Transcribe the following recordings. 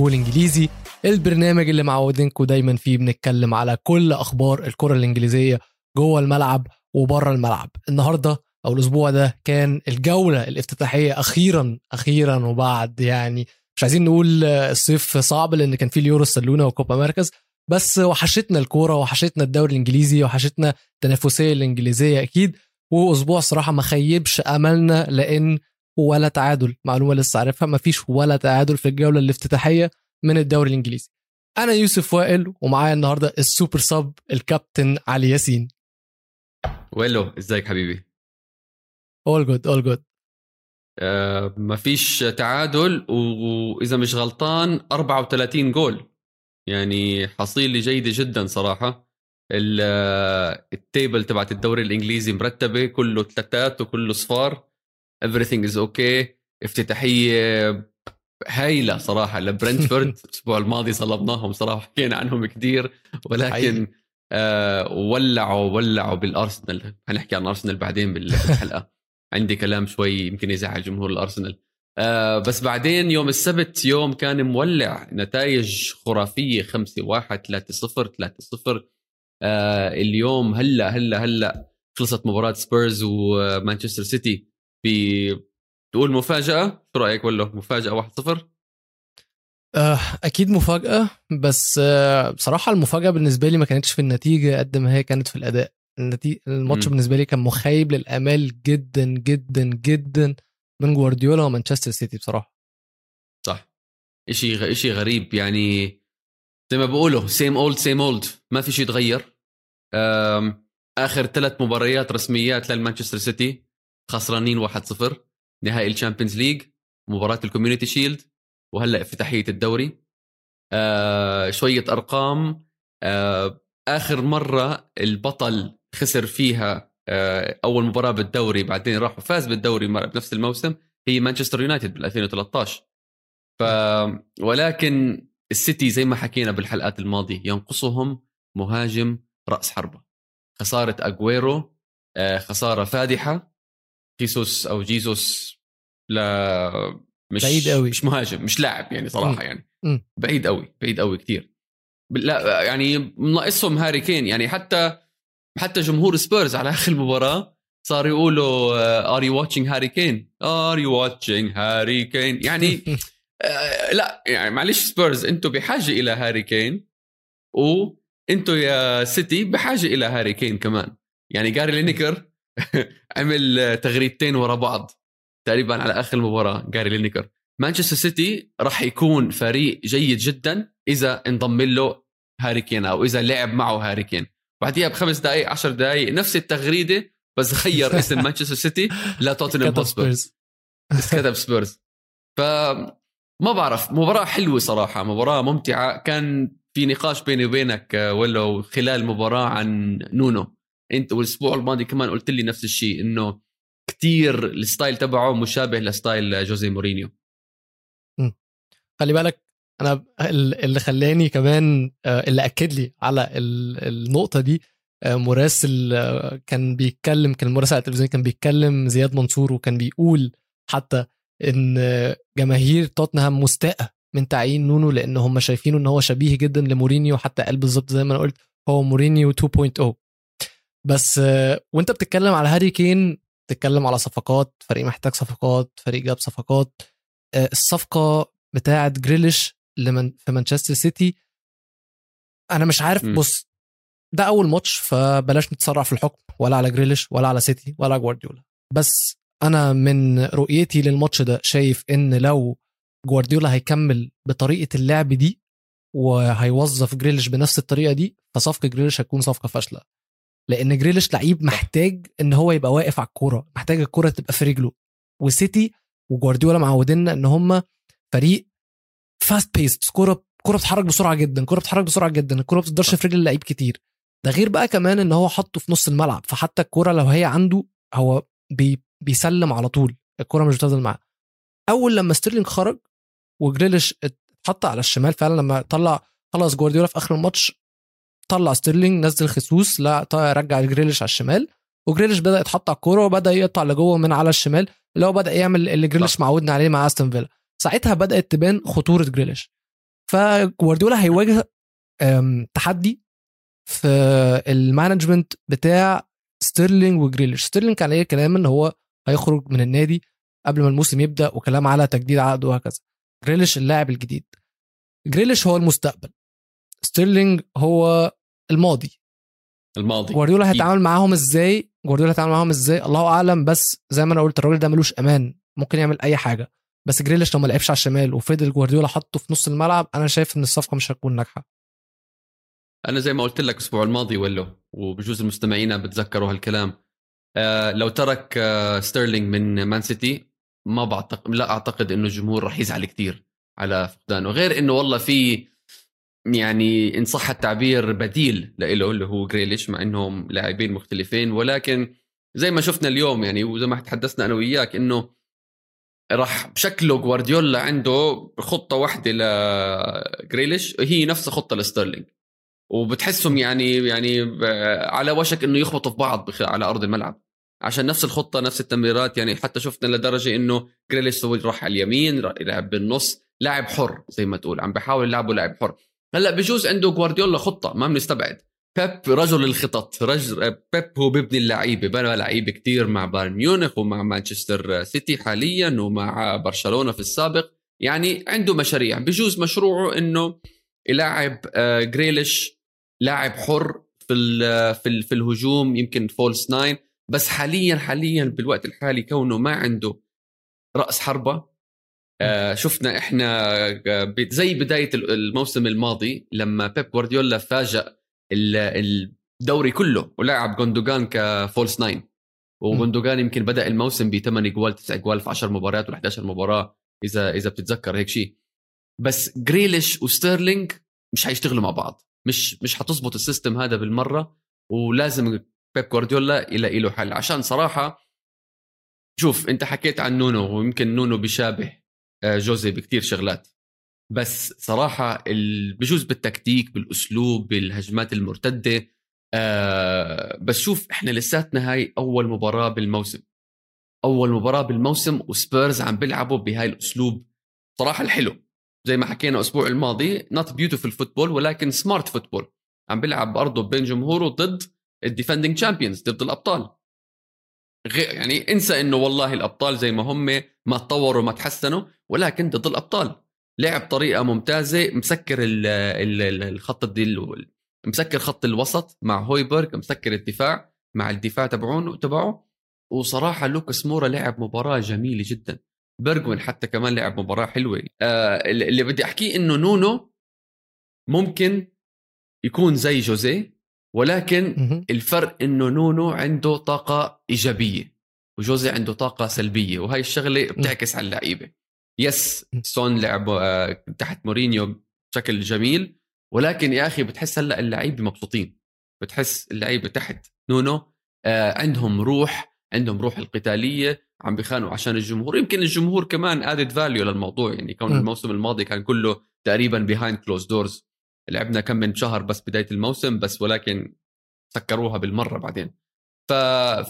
برنامج جول انجليزي البرنامج اللي معودينكم دايما فيه بنتكلم على كل أخبار الكرة الإنجليزية جوه الملعب وبره الملعب. النهاردة أو الأسبوع ده كان الجولة الافتتاحية أخيرا أخيرا وبعد يعني مش عايزين نقول الصيف صعب لأن كان في اليورو السلونة وكوبا مركز بس وحشتنا الكورة وحشتنا الدوري الإنجليزي وحشتنا التنافسية الإنجليزية أكيد. وأسبوع صراحة ما خيبش أملنا لأن ولا تعادل. معلومة لسه عارفها. ما فيش ولا تعادل في الجولة الافتتاحية من الدوري الإنجليزي. أنا يوسف وائل ومعايا النهارده ال super sub الكابتن علي ياسين. ويلو إزيك حبيبي؟ all good all good آه مفيش تعادل وإذا مش غلطان 34 جول. يعني حصيلة جيدة جدا صراحة. ال table تبعت الدوري الإنجليزي مرتبة كله ثلاثات وكله صفار. Everything is okay. افتتاحية هايلة صراحة لبرنتفورد. الأسبوع الماضي صلبناهم صراحة حكينا عنهم كثير ولكن آه ولعوا ولعوا بالأرسنال. حنحكي عن ارسنال بعدين بالحلقة. عندي كلام شوي يمكن يزعل جمهور الأرسنال. آه بس بعدين يوم السبت يوم كان مولع. نتائج خرافية 5 1 3 0 3 0 آه اليوم هلا هلا هلا خلصت مباراة سبيرز ومانشستر سيتي. بتقول مفاجأة؟ شو رأيك ولا مفاجأة 1 0 آه أكيد مفاجأة بس آه بصراحة المفاجأة بالنسبة لي ما كانتش في النتيجة قد ما هي كانت في الأداء. النتيجة الماتش م. بالنسبة لي كان مخيب للأمال جدا جدا جدا من جوارديولا ومانشستر سيتي بصراحة. صح. شيء شيء غريب يعني زي ما بقولوا same old same old ما في شيء تغير آخر ثلاث مباريات رسميات للمانشستر سيتي. خسرانين 1-0 نهائي ال Champions League مباراة ال Community Shield وهلأ افتتاحية الدوري. آه شوية أرقام. آه آخر مرة البطل خسر فيها آه أول مباراة بالدوري بعدين راح وفاز بالدوري بنفس الموسم هي مانشستر يونايتد بال 2013 ف ولكن السيتي زي ما حكينا بالحلقات الماضية ينقصهم مهاجم رأس حربة. خسارة أجويرو آه خسارة فادحة خيسوس أو جيسوس لا مش بعيد قوي مش مهاجم مش لاعب يعني صراحة يعني. م. بعيد قوي بعيد قوي كثير لا يعني ناقصهم هاري كين يعني حتى حتى جمهور سبيرز على آخر المباراة صار يقولوا are you watching هاري كين are you watching هاري كين يعني آه لا يعني معلش سبيرز أنتم بحاجة إلى هاري كين وأنتم يا سيتي بحاجة إلى هاري كين كمان. يعني جاري لينيكر عمل تغريدتين ورا بعض تقريبا على آخر المباراة جاري لينيكر. مانشستر سيتي راح يكون فريق جيد جدا إذا انضم له هاري كين أو إذا لعب معه هاري كين. بعديها بخمس دقائق عشر دقائق نفس التغريدة بس غير اسم مانشستر سيتي لتوتنهام هوتسبير بس كتب سبيرز. ف ما بعرف مباراة حلوة صراحة مباراة ممتعة. كان في نقاش بيني وبينك ولو خلال المباراة عن نونو. انت والاسبوع الماضي كمان قلت لي نفس الشيء انه كتير ال style تبعه مشابه ل style جوزي مورينيو. خلي بالك أنا اللي خلاني كمان اللي أكد لي على النقطة دي مراسل كان بيتكلم كان مراسل على التلفزيون كان بيتكلم زياد منصور وكان بيقول حتى إن جماهير توتنهام مستاءة من تعيين نونو لأن هم شايفينه إن هو شبيه جدا لمورينيو حتى قال بالظبط زي ما أنا قلت هو مورينيو 2.0 بس وانت بتتكلم على هاري كين بتتكلم على صفقات فريق محتاج صفقات فريق جاب صفقات. الصفقة بتاعه جريليش لمن في مانشستر سيتي. أنا مش عارف م. بص ده أول ماتش فبلاش نتسرع في الحكم ولا على جريليش ولا على سيتي ولا على جوارديولا. بس أنا من رؤيتي للماتش ده شايف إن لو جوارديولا هيكمل بطريقة اللعب دي وهيوظف جريليش بنفس الطريقة دي فصفقة جريليش هتكون صفقة فاشلة. لأن جريليش لعيب محتاج إن هو يبقى واقف على الكورة. محتاج الكورة تبقى في رجله. وسيتي وجوارديولا معودينا إن هم فريق fast-paced كورة كورة بتتحرك بسرعة جدا. كورة بتتحرك بسرعة جدا. الكورة ما بتقدرش في رجل اللعيب كتير. ده غير بقى كمان إن هو حطه في نص الملعب. فحتى الكورة لو هي عنده هو بي بيسلم على طول. الكورة مش بتفضل معاه. أول لما ستيرلينج خرج وجريليش اتحط على الشمال فعلا لما طلع خلاص جوارديولا في آخر الماتش طلع ستيرلينج نزل خيسوس لا رجع جريليش على الشمال وجريليش بدأ يتحط على الكورة وبدأ يقطع لجوه من على الشمال اللي هو بدأ يعمل اللي جريليش. معودنا عليه مع أستون فيلا. ساعتها بدأت تبان خطورة جريليش. فجوارديولا هيواجه تحدي في ال management بتاع ستيرلينج وجريليش. ستيرلينج كان عليه كلام إن هو هيخرج من النادي قبل ما الموسم يبدأ وكلام على تجديد عقده وهكذا. جريليش اللاعب الجديد. جريليش هو المستقبل. ستيرلينج هو الماضي. الماضي. جوارديولا. هيتعامل معاهم إزاي؟ جوارديولا هيتعامل معاهم إزاي؟ الله أعلم بس زي ما أنا قلت الراجل ده ملوش أمان. ممكن يعمل أي حاجة. بس جريليش لو ما لعبش على الشمال وفضل جوارديولا حطه في نص الملعب أنا شايف إن الصفقة مش هتكون ناجحة. أنا زي ما قلت لك الأسبوع الماضي ولو وبجوز المستمعين بتذكروا هالكلام. آه لو ترك آه ستيرلينج من مان سيتي ما بعتقد لا أعتقد إنه الجمهور راح يزعل كثير على فقدانه. غير إنه والله في يعني إن صح التعبير بديل له اللي هو جريليش مع إنهم لاعبين مختلفين. ولكن زي ما شفنا اليوم يعني وزي ما تحدثنا أنا وياك إنه راح شكله جوارديولا عنده خطة واحدة لجريليش هي نفس خطة لستيرلينج. وبتحسهم يعني يعني على وشك إنه يخبطوا في بعض على أرض الملعب. عشان نفس الخطة نفس التمريرات يعني حتى شفنا لدرجة إنه جريليش راح على اليمين را- لعب بالنص لاعب حر زي ما تقول عم بحاول يلعبه لاعب حر. هلأ بجوز عنده جوارديولا خطة ما بنستبعد. بيب رجل الخطط رجل بيب هو بيبني اللعيبة بنى لعيبة كتير مع بايرن ميونخ ومع مانشستر سيتي حاليا ومع برشلونة في السابق. يعني عنده مشاريع. بجوز مشروعه إنه يلاعب آه، جريليش لاعب حر في في في الهجوم يمكن false nine بس حاليا حاليا بالوقت الحالي كونه ما عنده رأس حربة آه شفنا إحنا آه، زي بداية ال- الموسم الماضي لما بيب جوارديولا فاجأ ال- الدوري كله ولعب جوندوجان ك false nine. وجوندوجان يمكن بدأ الموسم ب 8 جوال 9 جوال في 10 مباريات ولا 11 مباراة إذا إذا بتتذكر هيك شيء بس جريليش وستيرلينج مش حيشتغلوا مع بعض. مش مش حتظبط ال system هذا بالمرة ولازم بيب جوارديولا يلاقي له حل. عشان صراحة شوف أنت حكيت عن نونو ويمكن نونو بيشابه آه، جوزي بكتير شغلات. بس صراحة ال- بجوز بالتكتيك بالأسلوب بالهجمات المرتدة آه بس شوف إحنا لساتنا هاي أول مباراة بالموسم. أول مباراة بالموسم وسبيرز عم بيلعبوا بهاي الأسلوب. صراحة الحلو. زي ما حكينا الأسبوع الماضي not beautiful football ولكن smart football عم بيلعب برضه بين جمهوره ضد ال defending champions ضد الأبطال. غير يعني انسى انه والله الابطال زي ما هم ما تطوروا ما تحسنوا ولكن ضد الابطال. لعب طريقة ممتازة مسكر ال ال ال- الخط الدي مسكر خط الوسط مع هويبرغ مسكر الدفاع مع الدفاع تبعونه تبعه. وصراحة لوكاس مورا لعب مباراة جميلة جدا. بيرجوين حتى كمان لعب مباراة حلوة. آه اللي بدي أحكيه إنه نونو ممكن يكون زي جوزيه. ولكن. الفرق إنه نونو عنده طاقة إيجابية وجوزي عنده طاقة سلبية وهي الشغلة بتعكس على اللعيبة. yes سون لعب آه، تحت مورينيو بشكل جميل ولكن يا أخي بتحس هلأ اللعيبة مبسوطين. بتحس اللعيبة تحت نونو آه، عندهم روح عندهم روح القتالية عم بيتخانقوا عشان الجمهور. يمكن الجمهور كمان added value للموضوع يعني كون. الموسم الماضي كان كله تقريبا behind closed doors لعبنا كم من شهر بس بداية الموسم بس ولكن سكروها بالمرة بعدين. ف...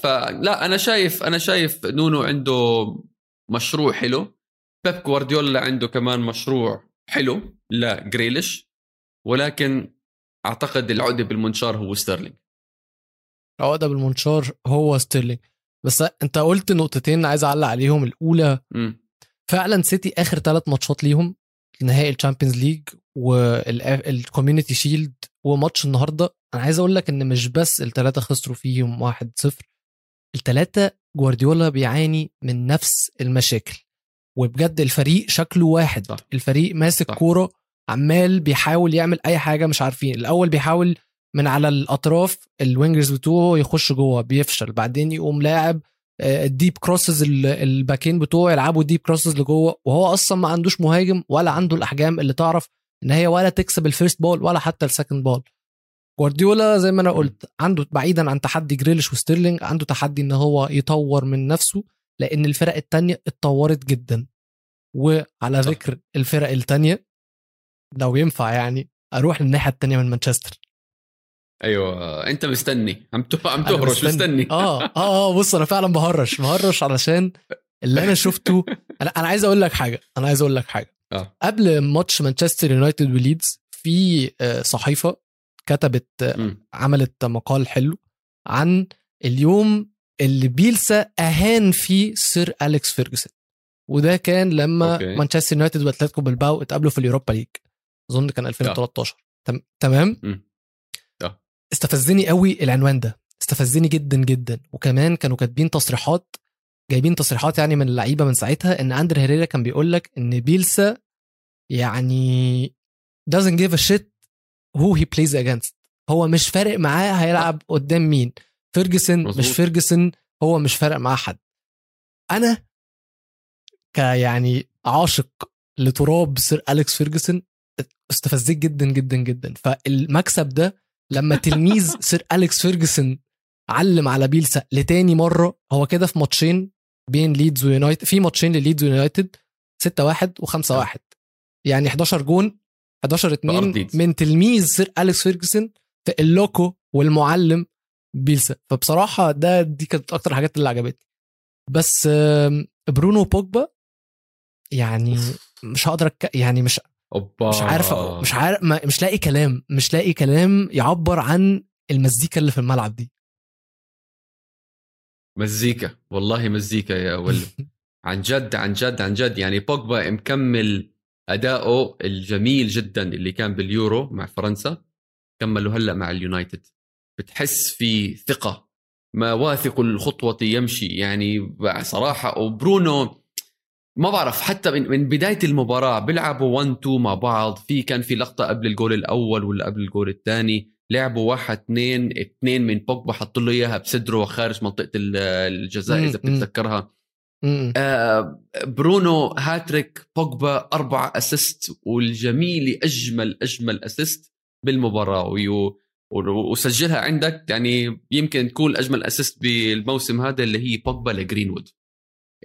فلا أنا شايف أنا شايف نونو عنده مشروع حلو. بيب جوارديولا عنده كمان مشروع حلو لجريليش ولكن أعتقد العقدة بالمنشار هو ستيرلينج. عقده بالمنشار هو ستيرلينج. بس أنت قلت نقطتين عايز أعلق عليهم. الأولى مم. فعلا سيتي آخر ثلاث ماتشات ليهم نهائي ال Champions League وال Community Shield وماتش النهارده. أنا عايز أقول لك إن مش بس الثلاثه خسروا فيهم 1-0 الثلاثه جوارديولا بيعاني من نفس المشاكل. وبجد الفريق شكله واحد. صح. الفريق ماسك صح. كورة عمال بيحاول يعمل أي حاجة مش عارفين. الأول بيحاول من على الأطراف ال wingers بتوعه يخش جوه بيفشل. بعدين يقوم لاعب آه، ال deep crosses ال- الباكين بتوعه يلعبوا deep crosses لجوه. وهو أصلا ما عندوش مهاجم ولا عنده الأحجام اللي تعرف إن هي ولا تكسب ال first ball ولا حتى ال second ball جوارديولا زي ما أنا قلت عنده بعيدا عن تحدي جريليش وستيرلينج عنده تحدي إن هو يطور من نفسه لأن الفرق التانية اتطورت جدا. وعلى صح. ذكر الفرق التانية لو ينفع يعني أروح للناحيه التانية من مانشستر. أيوه أنت مستني. عم عم تهرش مستني. آه آه آه بص أنا فعلا بهرش بهرش علشان اللي أنا شفته. أنا أنا عايز أقول لك حاجة أنا عايز أقول لك حاجة. آه قبل ماتش مانشستر يونايتد وليدز في آه، صحيفة كتبت آه، مم. عملت مقال حلو عن اليوم اللي بيلسا أهان فيه سير أليكس فيرجسون وده كان لما. مانشستر يونايتد وأتلتيكو بالباو اتقابلوا في ال Europa League أظن كان 2013 تم- تمام. آه. استفزني قوي العنوان ده استفزني جدا جدا وكمان كانوا كاتبين تصريحات جايبين تصريحات يعني من اللعيبة من ساعتها إن اندر هيريرا كان بيقول لك إن بيلسا يعني doesn't give a shit who he plays against. هو مش فارق معاه هيلعب قدام مين. فيرجسون. مش فيرجسون هو مش فارق معاه حد. أنا كيعني عاشق لتراب سير أليكس فيرجسون استفزيت جدا جدا جدا. فالمكسب ده لما تلميذ سير أليكس فيرجسون علم على بيلسا لتاني مرة هو كده في ماتشين بين ليدز ويونايتد في ماتشين لليدز ويونايتد 6 1 و5 1 يعني 11 جون 11 بأرض 2 ليدز. من تلميذ سير أليكس فيرجسون في اللوكو والمعلم بيلسا. فبصراحة ده دي كانت أكتر الحاجات اللي عجبتني. بس برونو بوجبا يعني مش هقدر أك... يعني مش أوبا. مش عارف مش عارف مش لاقي كلام مش لاقي كلام يعبر عن المزيكا اللي في الملعب دي. مزيكا والله مزيكا يا ولد. عن جد عن جد عن جد. يعني بوجبا مكمل أداؤه الجميل جدا اللي كان باليورو مع فرنسا كمله هلأ مع اليونايتد. بتحس في ثقة. ما واثق الخطوة يمشي. يعني صراحة وبرونو ما بعرف حتى من, من بداية المباراة بيلعبوا 1 2 مع بعض. في كان في لقطة قبل الجول الأول ولا قبل الجول الثاني. لعبوا واحد اثنين اثنين من بوجبا حطوا له إياها بصدره خارج منطقة ال- الجزاء إذا. بتتذكرها. آه، برونو هاتريك بوجبا أربعة assist والجميل أجمل أجمل أسيست بالمباراة. ويو وسجلها عندك يعني يمكن تكون أجمل assist بالموسم هذا اللي هي بوجبا لجرينوود.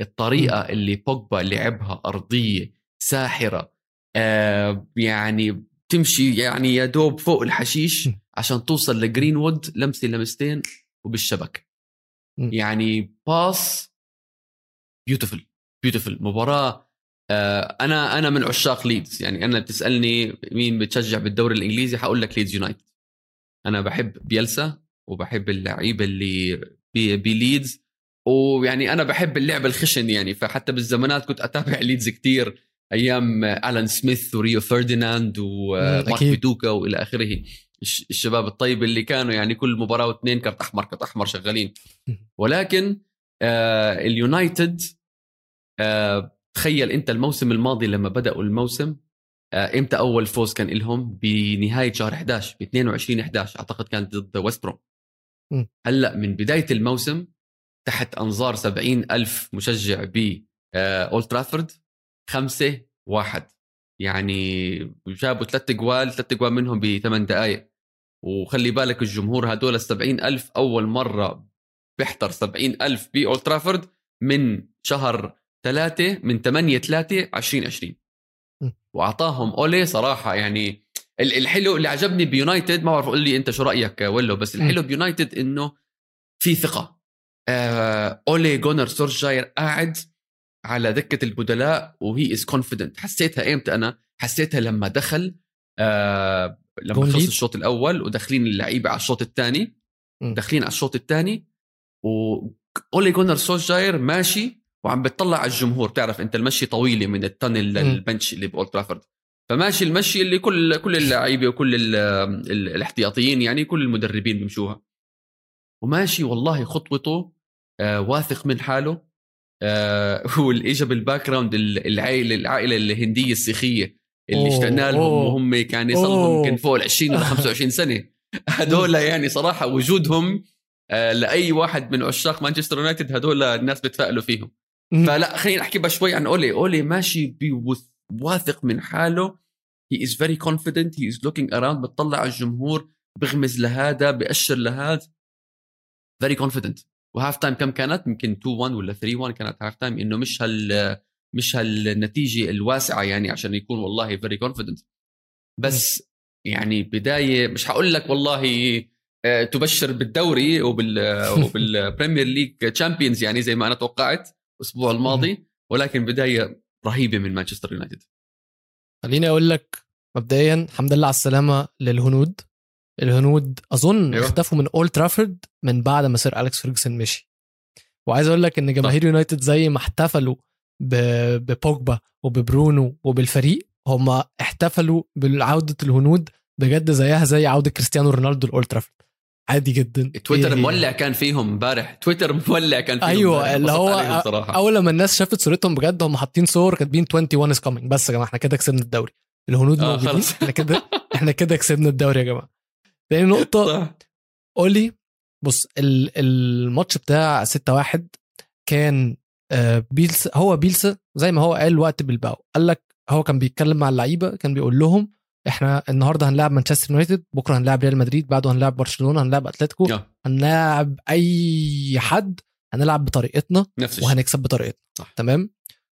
الطريقة اللي بوجبا لعبها أرضية ساحرة آه يعني تمشي يعني يا دوب فوق الحشيش عشان توصل لجرينوود لمسة لمستين وبالشبك م. يعني pass beautiful beautiful مباراة آه، أنا أنا من عشاق ليدز يعني أنا بتسألني مين بتشجع بالدوري الإنجليزي حقول لك ليدز يونايتد أنا بحب بيلسا وبحب اللعيبة اللي بي- بليدز ويعني أنا بحب اللعب الخشن يعني. فحتى بالزمانات كنت أتابع ليدز كتير. أيام الان سميث وريو فرديناند ومارك أكيد. فيدوكا وإلى آخره. الشباب الطيب اللي كانوا يعني كل مباراة واثنين كرت أحمر كرت أحمر شغالين. ولكن آه اليونايتد آه تخيل أنت الموسم الماضي لما بدأوا الموسم آه إمتى أول فوز كان لهم بنهاية شهر 11 ب 22 11 أعتقد كانت ضد ويست بروم. هلأ من بداية الموسم تحت أنظار 70 ألف مشجع ب اولد ترافورد خمسة واحد. يعني جابوا ثلاث جوال ثلاث جوال منهم بثمان دقائق وخلي بالك الجمهور هدول السبعين ألف أول مرة بيحضر سبعين ألف بأولد ترافورد من شهر ثلاثة من 8 3 2020 م. وأعطاهم أولي صراحة يعني ال- الحلو اللي عجبني بيونايتد ما بعرف قول لي أنت شو رأيك ولو بس الحلو بيونايتد إنه في ثقة. آه أولي جونر سولجاير قاعد على دكة البدلاء و he is confident حسيتها إمتى أنا؟ حسيتها لما دخل آه لما خلص. الشوط الأول وداخلين اللعيبة على الشوط الثاني. داخلين على الشوط الثاني واولي جونر سولجاير ماشي وعم بتطلع على الجمهور. تعرف أنت المشي طويلة من ال tunnel لل bench اللي بأولد ترافورد. فماشي المشي اللي كل كل اللعيبة وكل ال ال الاحتياطيين يعني كل المدربين بيمشوها وماشي والله خطوته آه واثق من حاله. آه والاجا بال background ال- العائلة العائلة الهندية السيخية اللي اشتقنا لهم. وهم كان يصل لهم. يمكن فوق ال 20 ولا 25 سنة. هدول يعني صراحة وجودهم آه، لأي واحد من عشاق مانشستر يونايتد هدول الناس بتفائلوا فيهم. فلا خلينا نحكي بقى شوي عن أولي. أولي ماشي بوث- واثق من حاله. he is very confident he is looking around بتطلع على الجمهور بغمز لهذا بأشر لهذا. very confident و half time كم كانت؟ يمكن 2 1 ولا 3 1 كانت half time إنه مش هال مش هالنتيجة الواسعة يعني عشان يكون والله very confident بس يعني بداية مش هقول لك والله آه، تبشر بالدوري وبال وبال Premier League champions يعني زي ما أنا توقعت الأسبوع الماضي ولكن بداية رهيبة من مانشستر يونايتد خليني أقول لك مبدئيا الحمد لله على السلامة للهنود. الهنود أظن أيوة. اختفوا من اولد ترافورد من بعد ما سير اليكس فيرجسون مشي. وعايز أقول لك إن جماهير يونايتد زي ما احتفلوا ببوجبا وببرونو وبالفريق هم احتفلوا بعوده الهنود بجد زيها زي عودة كريستيانو رونالدو لاولد ترافورد عادي جدا. تويتر إيه- مولع كان فيهم امبارح. تويتر مولع كان فيهم امبارح. اللي هو أول لما الناس شافت صورتهم بجد هم حاطين صور كاتبين 21 is coming بس يا جماعة إحنا كده كسبنا الدوري. الهنود آه، موجودين. إحنا كده إحنا كده كسبنا الدوري يا جماعة. تاني نقطة. قولي بص ال- الماتش بتاع 6 1 كان آه، بيلسا هو بيلسا زي ما هو قال وقت بالباو قال لك هو كان بيتكلم مع اللعيبة كان بيقول لهم إحنا النهارده هنلاعب مانشستر يونايتد بكرة هنلاعب ريال مدريد بعده هنلاعب برشلونة هنلاعب أتلتيكو هنلاعب أي حد هنلعب بطريقتنا نفس وهنكسب بطريقتنا صح. تمام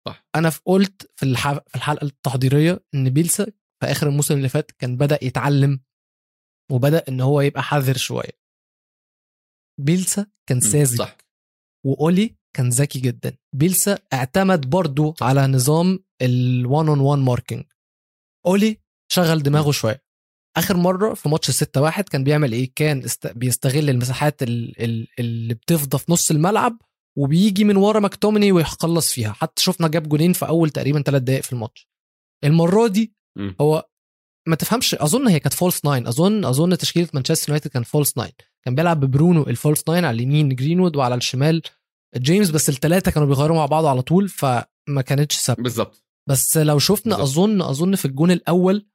صح. أنا في قلت في الح... في الحلقة التحضيرية إن بيلسا في آخر الموسم اللي فات كان بدأ يتعلم وبدأ إن هو يبقى حذر شوية. بيلسا كان ساذج وأولي كان ذكي جدا. بيلسا اعتمد برضو على نظام ال one on one marking أولي شغل دماغه شوية. آخر مرة في ماتش 6 1 كان بيعمل إيه؟ كان است... بيستغل المساحات ال... ال... اللي بتفضى في نص الملعب وبيجي من ورا ماكتوميني ويخلص فيها. حتى شفنا جاب جولين في أول تقريبا 3 دقائق في الماتش. المرة دي. هو ما تفهمش أظن هي كانت false nine أظن أظن تشكيلة مانشستر يونايتد كان false nine كان بيلعب ببرونو ال false nine على اليمين جرينوود وعلى الشمال جيمس بس الثلاثه كانوا بيغيروا مع بعض على طول فما كانتش ثابتة. بالضبط بس لو شفنا بالظبط. أظن أظن في الجون الأول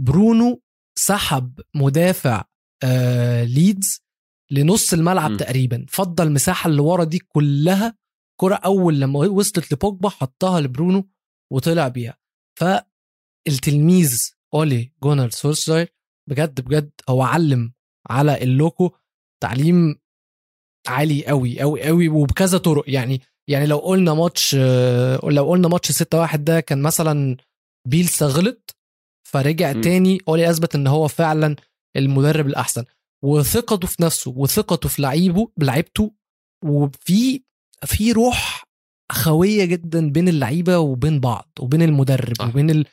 برونو سحب مدافع آه ليدز لنص الملعب مم. تقريبا. فضل المساحه اللي ورا دي كلها. كرة أول لما وصلت لبوجبا حطها لبرونو وطلع بيها. فالتلميذ اولي جونر سولشاير بجد بجد هو علم على اللوكو تعليم عالي قوي قوي قوي وبكذا طرق يعني يعني لو قلنا ماتش آه، لو قلنا ماتش 6 1 ده كان مثلا بيلسا غلط فرجع مم. تاني اولي أثبت إن هو فعلا المدرب الأحسن وثقته في نفسه وثقته في لعيبه بلعيبته وفي في روح اخويه جدا بين اللعيبة وبين بعض وبين المدرب صح. وبين ال-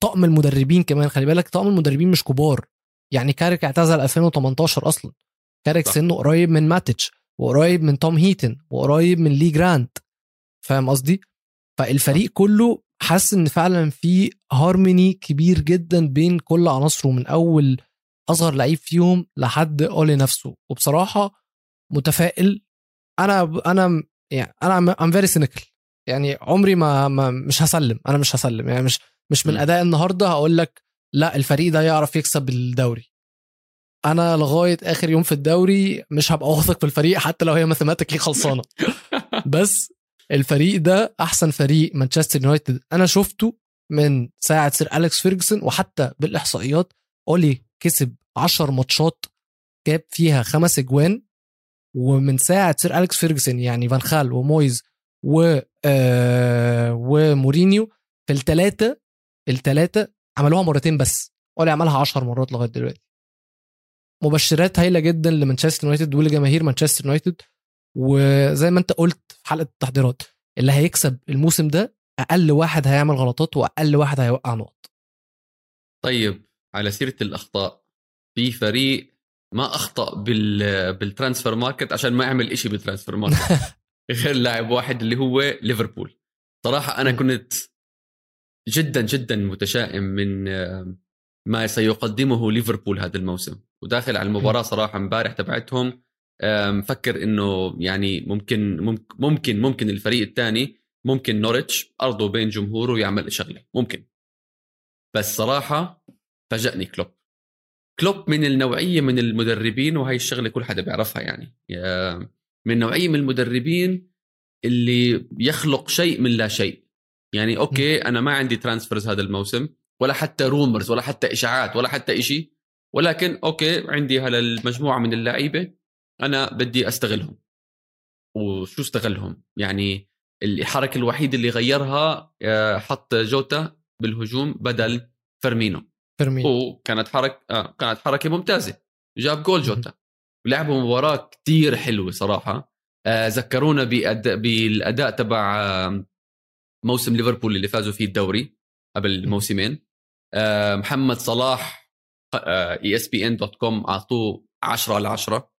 طقم المدربين كمان خلي بالك طقم المدربين مش كبار. يعني كاريك اعتزل 2018 أصلا. كاريك صح. سنه قريب من ماتيتش وقريب من توم هيتن وقريب من لي جرانت. فاهم قصدي؟ فالفريق كله حاسس إن فعلا في هارموني كبير جدا بين كل عناصره من أول أصغر لعيب فيهم لحد أولي نفسه. وبصراحة متفائل. أنا أنا يعني أنا I'm very cynical يعني عمري ما, ما مش هسلم. أنا مش هسلم. يعني مش مش من م. أداء النهارده هقول لك لا الفريق ده يعرف يكسب الدوري. أنا لغاية آخر يوم في الدوري مش هبقى واثق في الفريق حتى لو هي mathematically خلصانة. بس الفريق ده أحسن فريق مانشستر يونايتد أنا شفته من ساعة سير اليكس فيرجسون وحتى بالإحصائيات أولي كسب 10 ماتشات جاب فيها خمس أجوان. ومن ساعة سير اليكس فيرجسون يعني فان خال ومويز و آه ومورينيو في الثلاثه الثلاثه عملوها مرتين بس اولي عملها 10 مرات لغاية دلوقتي. مبشرات هايلة جدا لمانشستر يونايتد ولجماهير مانشستر يونايتد وزي ما انت قلت في حلقة التحضيرات اللي هيكسب الموسم ده أقل واحد هيعمل غلطات وأقل واحد هيوقع نقط. طيب على سيرة الأخطاء في فريق ما أخطأ بال بال transfer market عشان ما يعمل إشي بال transfer market غير لاعب واحد اللي هو ليفربول. صراحة أنا. كنت جدا جدا متشائم من آه، ما سيقدمه ليفربول هذا الموسم. وداخل على المباراة صراحة امبارح تبعتهم آه، مفكر إنه يعني ممكن ممكن ممكن, الفريق الثاني ممكن نوريتش أرضه بين جمهوره يعمل شغلة. ممكن. بس صراحة فاجأني كلوب. كلوب من النوعية من المدربين وهي الشغلة كل حدا بيعرفها يعني يا- من نوعية من المدربين اللي يخلق شيء من لا شيء. يعني okay أنا ما عندي transfers هذا الموسم ولا حتى rumors ولا حتى إشاعات ولا حتى إشي ولكن okay عندي هالمجموعه من اللعيبة أنا بدي أستغلهم. وشو استغلهم؟ يعني الحركة الوحيدة اللي غيرها آه، حط جوتا بالهجوم بدل فيرمينو. فيرمين وكانت حركه آه كانت حركة ممتازة. جاب جول جوتا. ولعبوا مباراة كتير حلوة صراحة. آه، ذكرونا بأد... بالأداء تبع آه، موسم ليفربول اللي فازوا فيه الدوري قبل موسمين. آه، محمد صلاح اي اس بي ان دوت كوم أعطوه 10 على 10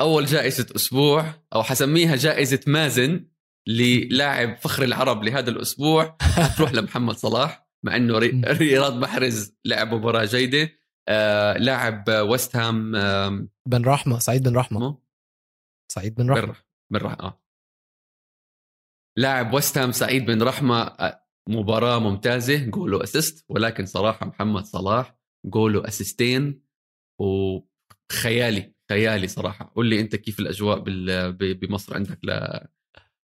أول جائزة أسبوع أو حسميها جائزة مازن للاعب فخر العرب لهذا الأسبوع. تروح لمحمد صلاح مع إنه ري- رياض محرز لعب مباراة جيدة. آه لاعب ويست هام بن رحمة سعيد بن رحمة؟ سعيد بن رحمة. بن بن رح... آه. لاعب ويست هام سعيد بن رحمة مباراة ممتازة جول و assist ولكن صراحة محمد صلاح جول و assist ين وخيالي خيالي صراحة. قول لي أنت كيف الأجواء بمصر عندك ل...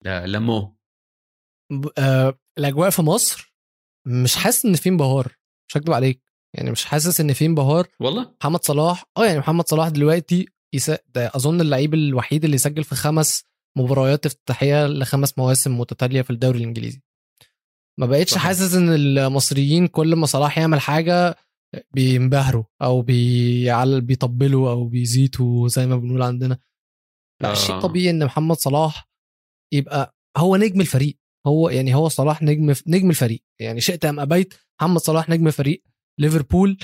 ل... لمو؟ آه، الأجواء في مصر مش حاسس إن في انبهار مش هكدب عليك. يعني مش حاسس إن في انبهار. والله؟ محمد صلاح آه يعني محمد صلاح دلوقتي يس... ده أظن اللعيب الوحيد اللي سجل في خمس مباريات افتتاحية لخمس مواسم متتالية في الدوري الإنجليزي. ما بقتش. حاسس إن المصريين كل ما صلاح يعمل حاجة بينبهروا أو بيعل بيطبلوا أو بيزيتوا زي ما بنقول عندنا. لا آه. شيء طبيعي إن محمد صلاح يبقى هو نجم الفريق. هو يعني هو صلاح نجم نجم الفريق. يعني شئت أم أبيت محمد صلاح نجم فريق ليفربول.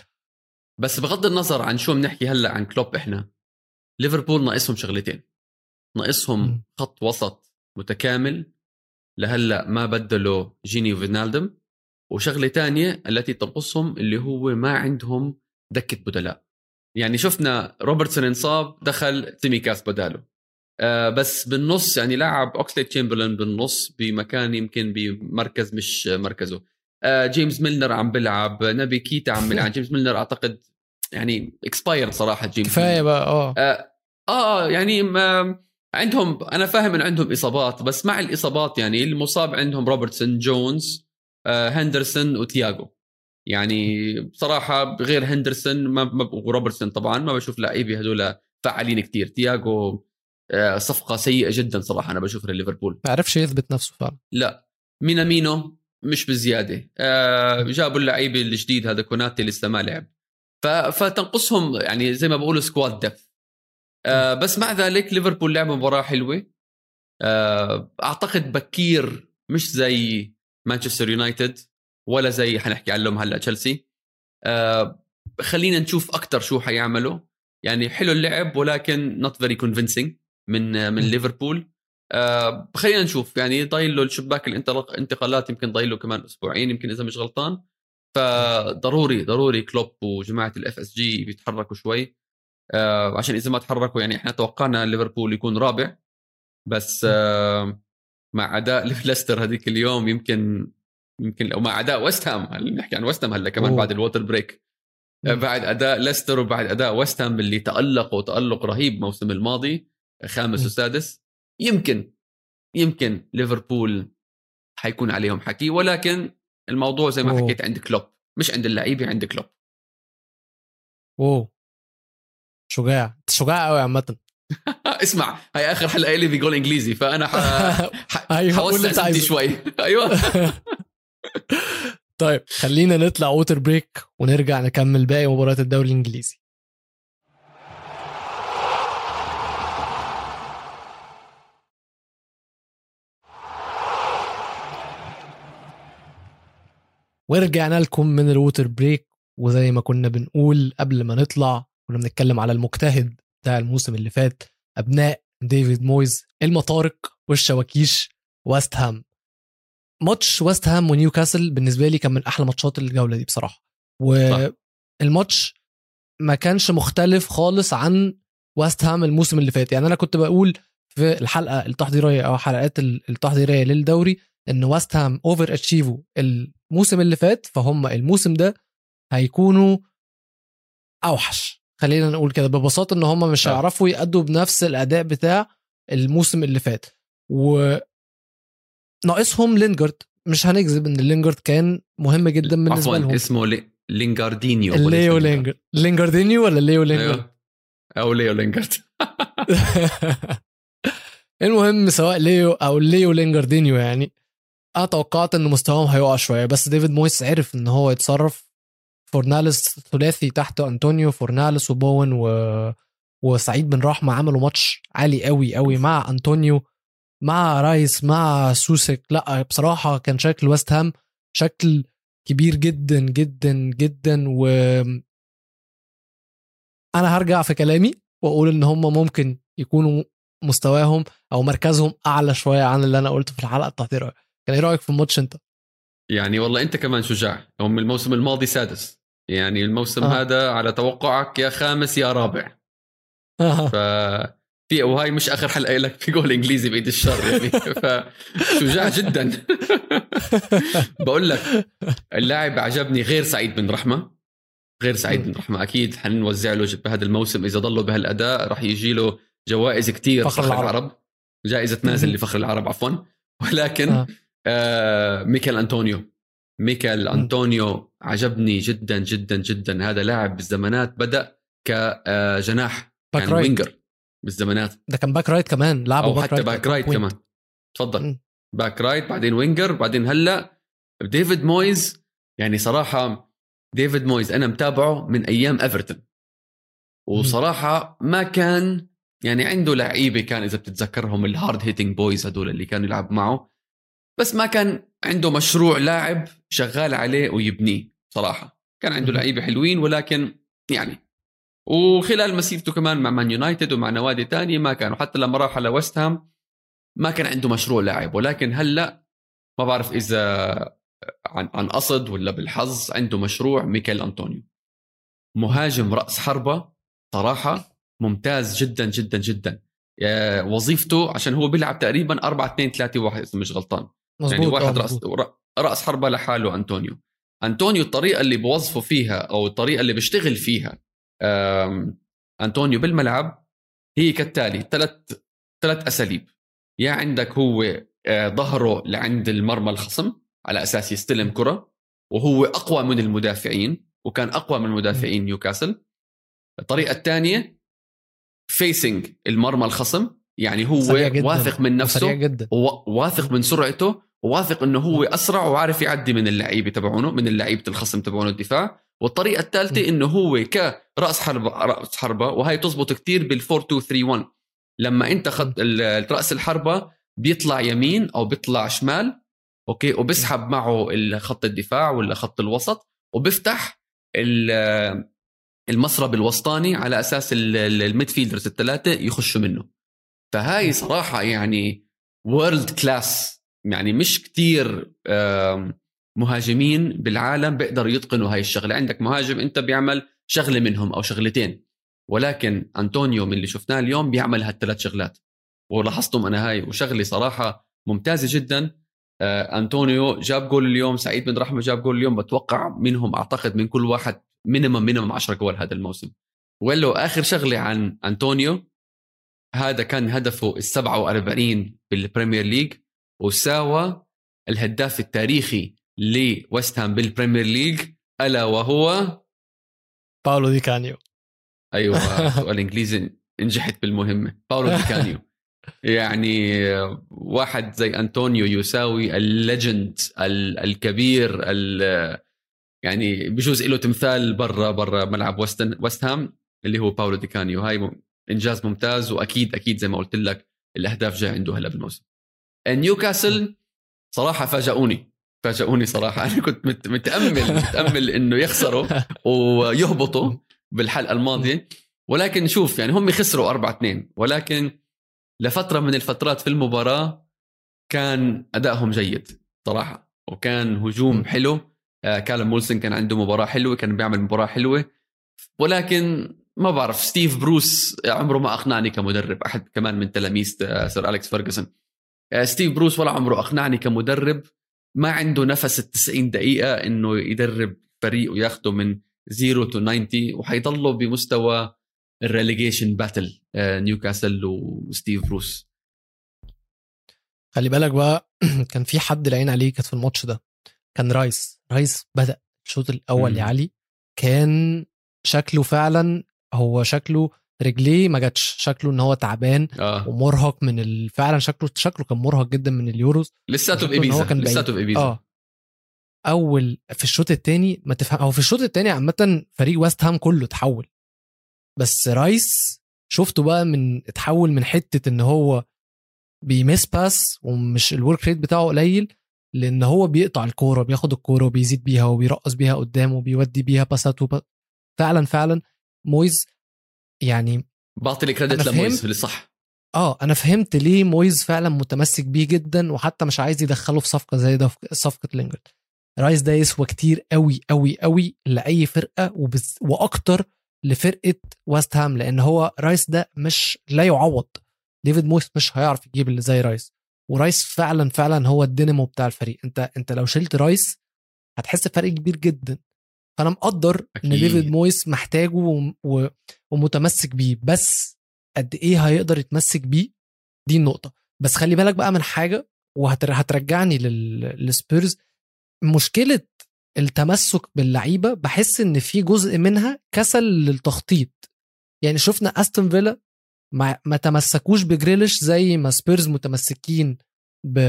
بس بغض النظر عن شو بنحكي هلأ عن كلوب إحنا ليفربول ناقصهم شغلتين. ناقصهم. خط وسط متكامل لهلا ما بدلوا جيني فينالدم. وشغلة تانية التي تنقصهم اللي هو ما عندهم دكة بدلاء. يعني شفنا روبرتسون انصاب دخل تسيميكاس بداله. آه بس بالنص يعني لاعب اوكسلي تشامبرلين بالنص بمكان يمكن بمركز مش مركزه. آه جيمس ميلنر عم بيلعب نبي كيتا عم بيلعب. جيمس ميلنر أعتقد يعني expired صراحة جيمس كفاية. بقى آه. آه آه، يعني ما عندهم أنا فاهم إن عندهم إصابات بس مع الإصابات يعني المصاب عندهم روبرتسون جونز آه هندرسون وتياغو. يعني بصراحة غير هندرسون ما ما- وروبرتسون طبعا ما بشوف لعيبة هذول فعالين كتير. تياغو آه صفقة سيئة جدا صراحة أنا بشوفها لليفربول. ما عرفش يثبت نفسه فعلا. لا. مينامينو مش بزيادة. آه جابوا اللعيبة الجديد هذا كوناتي لسه ما لعب. فتنقصهم يعني زي ما بقولوا squad depth آه بس مع ذلك ليفربول لعبوا مباراة حلوة. آه أعتقد بكير مش زي مانشستر يونايتد ولا زي حنحكي عنهم هلأ تشيلسي. آه خلينا نشوف أكثر شو حيعملوا. يعني حلو اللعب ولكن not very convincing من من. ليفربول. آه خلينا نشوف. يعني ضايل له الشباك الانطلاق انتقالات يمكن ضايل له كمان أسبوعين يمكن إذا مش غلطان. فضروري ضروري كلوب وجماعة ال FSG بيتحركوا شوي. آه عشان إذا ما تحركوا يعني إحنا توقعنا ليفربول يكون رابع بس آه مع أداء ليستر هذيك اليوم يمكن يمكن مع أداء ويست هام نحكي عن ويست هام هلا كمان أوه. بعد ال water break آه،. بعد أداء ليستر وبعد أداء ويست هام اللي تألقوا تألق رهيب الموسم الماضي خامس. وسادس يمكن يمكن ليفربول حيكون عليهم حكي ولكن الموضوع زي ما أوه. حكيت عند كلوب مش عند اللعيبة عند كلوب أوه شجاع. شجاع قوي عامة. اسمع هاي آخر حلقة لي بجول إنجليزي فأنا ح... ح... حوسع عايزه. شوي أيوه. طيب خلينا نطلع water break ونرجع نكمل باقي مباريات الدوري الإنجليزي. ورجعنا لكم من ال water break وزي ما كنا بنقول قبل ما نطلع كنا بنتكلم على المجتهد بتاع الموسم اللي فات أبناء ديفيد مويز المطارق والشواكيش ويست هام. ماتش ويست هام ونيوكاسل بالنسبة لي كان من أحلى ماتشات الجولة دي بصراحة. والماتش ما كانش مختلف خالص عن ويست هام الموسم اللي فات. يعني أنا كنت بقول في الحلقة التحضيرية أو حلقات التحضيرية للدوري إن ويست هام over achieve وا الموسم اللي فات فهم الموسم ده هيكونوا أوحش. خلينا نقول كده ببساطة إن هم مش آه. هيعرفوا يأدوا بنفس الأداء بتاع الموسم اللي فات. و ناقصهم لينجارد. مش هنكذب إن لينجارد كان مهم جدا بالنسبة لهم. اسمه لي... لينجاردينيو ليو لينجارد لينجاردينيو ولا ليو لينجارد. أو ليو لينجارد. المهم سواء ليو أو ليو لينجاردينيو يعني أنا توقعت إن مستواهم هيقع شوية بس ديفيد مويس عرف إن هو يتصرف فورناليس ثلاثي تحت أنطونيو فورناليس وبوين و... وسعيد بن رحمة عملوا ماتش عالي قوي قوي مع أنطونيو مع رايس مع سوتشيك لا بصراحة كان شكل ويست هام شكل كبير جدا جدا جدا. و أنا هرجع في كلامي وأقول إن هم ممكن يكونوا مستواهم أو مركزهم أعلى شوية عن اللي أنا قلته في الحلقة بتاعت كان إيه رأيك في الماتش أنت؟ يعني والله أنت كمان شجاع. هم الموسم الماضي سادس. يعني الموسم آه. هذا على توقعك يا خامس يا رابع. آه. ف في وهاي مش آخر حلقة لك في جول إنجليزي بايد الشر يعني. فشجاع جدا. بقول لك اللاعب عجبني غير سعيد بن رحمة. غير سعيد بن رحمة أكيد حنوزع له بهذا الموسم. إذا ضلوا بهالأداء راح يجي له جوائز كثير فخر, فخر العرب. العرب. جائزة نازل لفخر العرب عفوا. ولكن آه. آه ميكال أنطونيو. ميكال أنطونيو عجبني جدا جدا جدا. هذا لاعب بالزمانات بدأ كجناح آه، يعني winger بالزمانات. ده كان back right كمان لعبه back حتى right back right كمان. تفضل. back right بعدين winger بعدين هلأ ديفيد مويز. يعني صراحة ديفيد مويز أنا متابعه من أيام إيفرتون. وصراحة ما كان يعني عنده لعيبة كان إذا بتتذكرهم ال hard hitting boys هدول اللي كانوا يلعب معه. بس ما كان عنده مشروع لاعب شغال عليه ويبنيه صراحة. كان عنده لعيبة حلوين ولكن يعني وخلال مسيرته كمان مع مان يونايتد ومع نوادي تانية ما كانوا حتى لما راح على ويست هام ما كان عنده مشروع لاعب. ولكن هلأ ما بعرف إذا عن عن قصد ولا بالحظ عنده مشروع ميكيل أنطونيو. مهاجم رأس حربة صراحة ممتاز جدا جدا جدا. وظيفته عشان هو بيلعب تقريبا 4 2 3 1 إذا مش غلطان. مزبوط يعني واحد رأس رأس حربة لحاله أنطونيو. أنطونيو الطريقة اللي بوظفه فيها أو الطريقة اللي بيشتغل فيها أنطونيو بالملعب هي كالتالي ثلاث ثلاث أساليب. يا عندك هو آه، ظهره لعند المرمى الخصم على أساس يستلم كرة وهو أقوى من المدافعين وكان أقوى من مدافعين نيوكاسل. الطريقة الثانية فيسنج المرمى الخصم يعني هو واثق من نفسه جدا. واثق من سرعته وواثق إنه هو أسرع وعارف يعدي من اللعيبه تبعونه من اللعيبة الخصم تبعونه الدفاع. والطريقة الثالثة إنه هو كرأس حربة رأس حربة وهي تزبط كثير بال 4 2 3 1 لما أنت خط رأس الحربة بيطلع يمين أو بيطلع شمال أوكي؟ وبسحب معه خط الدفاع ولا خط الوسط وبيفتح المسرب الوسطاني على أساس ال midfielders الثلاثة يخشوا منه. فهاي صراحة يعني world class يعني مش كتير مهاجمين بالعالم بيقدروا يتقنوا هاي الشغلة. عندك مهاجم انت بيعمل شغلة منهم أو شغلتين ولكن أنطونيو من اللي شفناه اليوم بيعمل هالثلاث شغلات ولاحظتم أنا هاي وشغلة صراحة ممتازة جدا. آه أنطونيو جاب جول اليوم سعيد بن رحمة جاب جول اليوم بتوقع منهم أعتقد من كل واحد minimum minimum 10 جول هذا الموسم. ولو آخر شغلة عن أنطونيو هذا كان هدفه ال 47 بالبريمير ليج وساوى الهداف التاريخي لويست هام بالبريمير ليج ألا وهو؟ باولو دي كانيو. أيوه سؤال انجليزي نجحت بالمهمة. باولو دي كانيو. يعني واحد زي أنطونيو يساوي ال legend الكبير يعني بجوز له تمثال برا برا ملعب ويست هام اللي هو باولو دي كانيو. هاي إنجاز ممتاز وأكيد أكيد زي ما قلت لك الأهداف جاي عنده هلا بالموسم. نيوكاسل صراحة فاجئوني فاجئوني صراحة. أنا كنت متأمل متأمل إنه يخسروا ويهبطوا بالحلقة الماضية. ولكن شوف يعني هم خسروا 4 2 ولكن لفترة من الفترات في المباراة كان أدائهم جيد صراحة. وكان هجوم حلو. آه كالم مولسن كان عنده مباراة حلوة كان بيعمل مباراة حلوة. ولكن ما بعرف ستيف بروس عمره ما أقنعني كمدرب. أحد كمان من تلاميذ آه، سير أليكس فيرجسون ستيف بروس ولا عمره أقنعني كمدرب. ما عنده نفس ال 90 دقيقة إنه يدرب فريق وياخده من 0 to 90 وحيضلوا بمستوى ال relegation battle نيوكاسل وستيف بروس. خلي بالك بقى كان في حد العين عليه كانت في الماتش ده. كان رايس. رايس بدأ الشوط الأول يا علي. كان شكله فعلا هو شكله رجليه ما جاتش. شكله إن هو تعبان آه. ومرهق من ال... فعلا شكله شكله كان مرهق جدا من اليوروز. لساته بايبيزا لساته بايبيزا آه. أول في الشوط الثاني ما تفهم هو في الشوط الثاني عامة فريق ويست هام كله تحول بس رايس شفته بقى من اتحول من حتة إن هو بي miss pass ومش ال work rate بتاعه قليل لإن هو بيقطع الكورة بياخد الكورة وبيزيد بيها وبيرقص بيها قدام وبيودي بيها باسات وب... فعلا فعلا. مويز يعني بعطي ال credit. لمويز اللي صح. آه أنا فهمت ليه مويز فعلا متمسك بيه جدا وحتى مش عايز يدخله في صفقة زي ده صفقة لينجرد. رايس ده يسوى كتير قوي قوي قوي لأي فرقة وبز... وأكتر لفرقة ويست هام لأن هو رايس ده مش لا يعوض. ديفيد مويس مش هيعرف يجيب اللي زي رايس. ورايس فعلا فعلا هو الدينامو بتاع الفريق. أنت أنت لو شلت رايس هتحس بفرق كبير جدا. فأنا مقدر إن أكيد. ديفيد مويس محتاجه و... و... ومتمسك بيه. بس قد إيه هيقدر يتمسك بيه؟ دي النقطة. بس خلي بالك بقى من حاجة وهترجعني لل... للسبيرز. مشكلة التمسك باللعيبة بحس إن في جزء منها كسل للتخطيط. يعني شفنا أستون فيلا ما, ما تمسكوش بجريليش زي ما سبيرز متمسكين ب...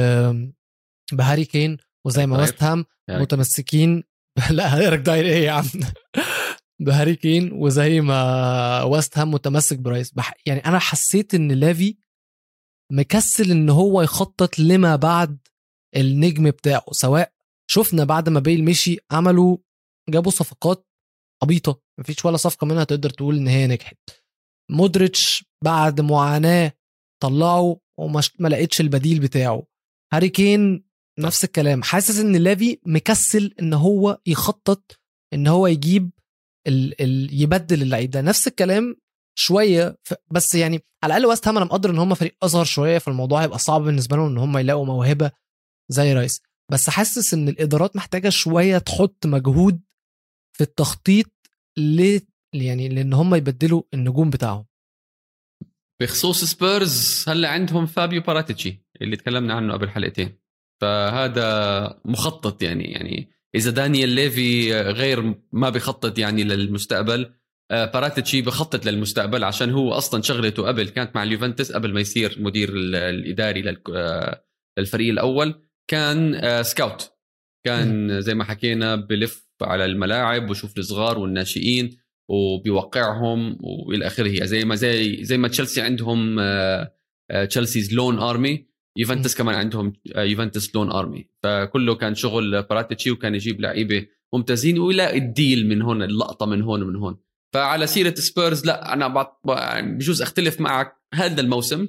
بهاري كين وزي ما طيب. ويست هام يعني. متمسكين لا هيرك داير إيه يا عم؟ بهاري كين وزي ما ويست هام متمسك برايس. بح... يعني أنا حسيت إن لافي مكسل إن هو يخطط لما بعد النجم بتاعه. سواء شفنا بعد ما بيل مشي عملوا جابوا صفقات عبيطة. مفيش ولا صفقة منها تقدر تقول إن هي نجحت. مودريتش بعد معاناة طلعه وما ما لقيتش البديل بتاعه. هاري كين نفس الكلام. حاسس إن ليفي مكسل إن هو يخطط إن هو يجيب ال ال يبدل اللعيب ده. نفس الكلام شوية بس يعني على الأقل ويست هام أنا مقدر إن هم فريق أصغر شوية فالموضوع هيبقى صعب بالنسبة لهم إن هم يلاقوا موهبة زي رايس. بس حاسس إن الإدارات محتاجة شوية تحط مجهود في التخطيط ل يعني لإن هم يبدلوا النجوم بتاعهم. بخصوص سبيرز هلا عندهم فابيو باراتيتشي اللي تكلمنا عنه قبل حلقتين؟ فهذا مخطط يعني يعني إذا دانيال ليفي غير ما بخطط يعني للمستقبل آه، باراتيتشي بخطط للمستقبل عشان هو أصلا شغلته قبل كانت مع اليوفنتوس قبل ما يصير مدير ال- الإداري آه، للفريق الأول كان آه، scout. كان زي ما حكينا بلف على الملاعب وشوف الصغار والناشئين وبيوقعهم وإلى آخره. يعني زي ما زي زي ما تشيلسي عندهم آه، آه، Chelsea's loan army يوفنتوس كمان عندهم آه، يوفنتوس loan army. فكله كان شغل باراتيتشي وكان يجيب لعيبة ممتازين ويلاقي ال deal من هون اللقطة من هون ومن هون. فعلى سيرة سبيرز لا أنا يعني بجوز أختلف معك هذا الموسم.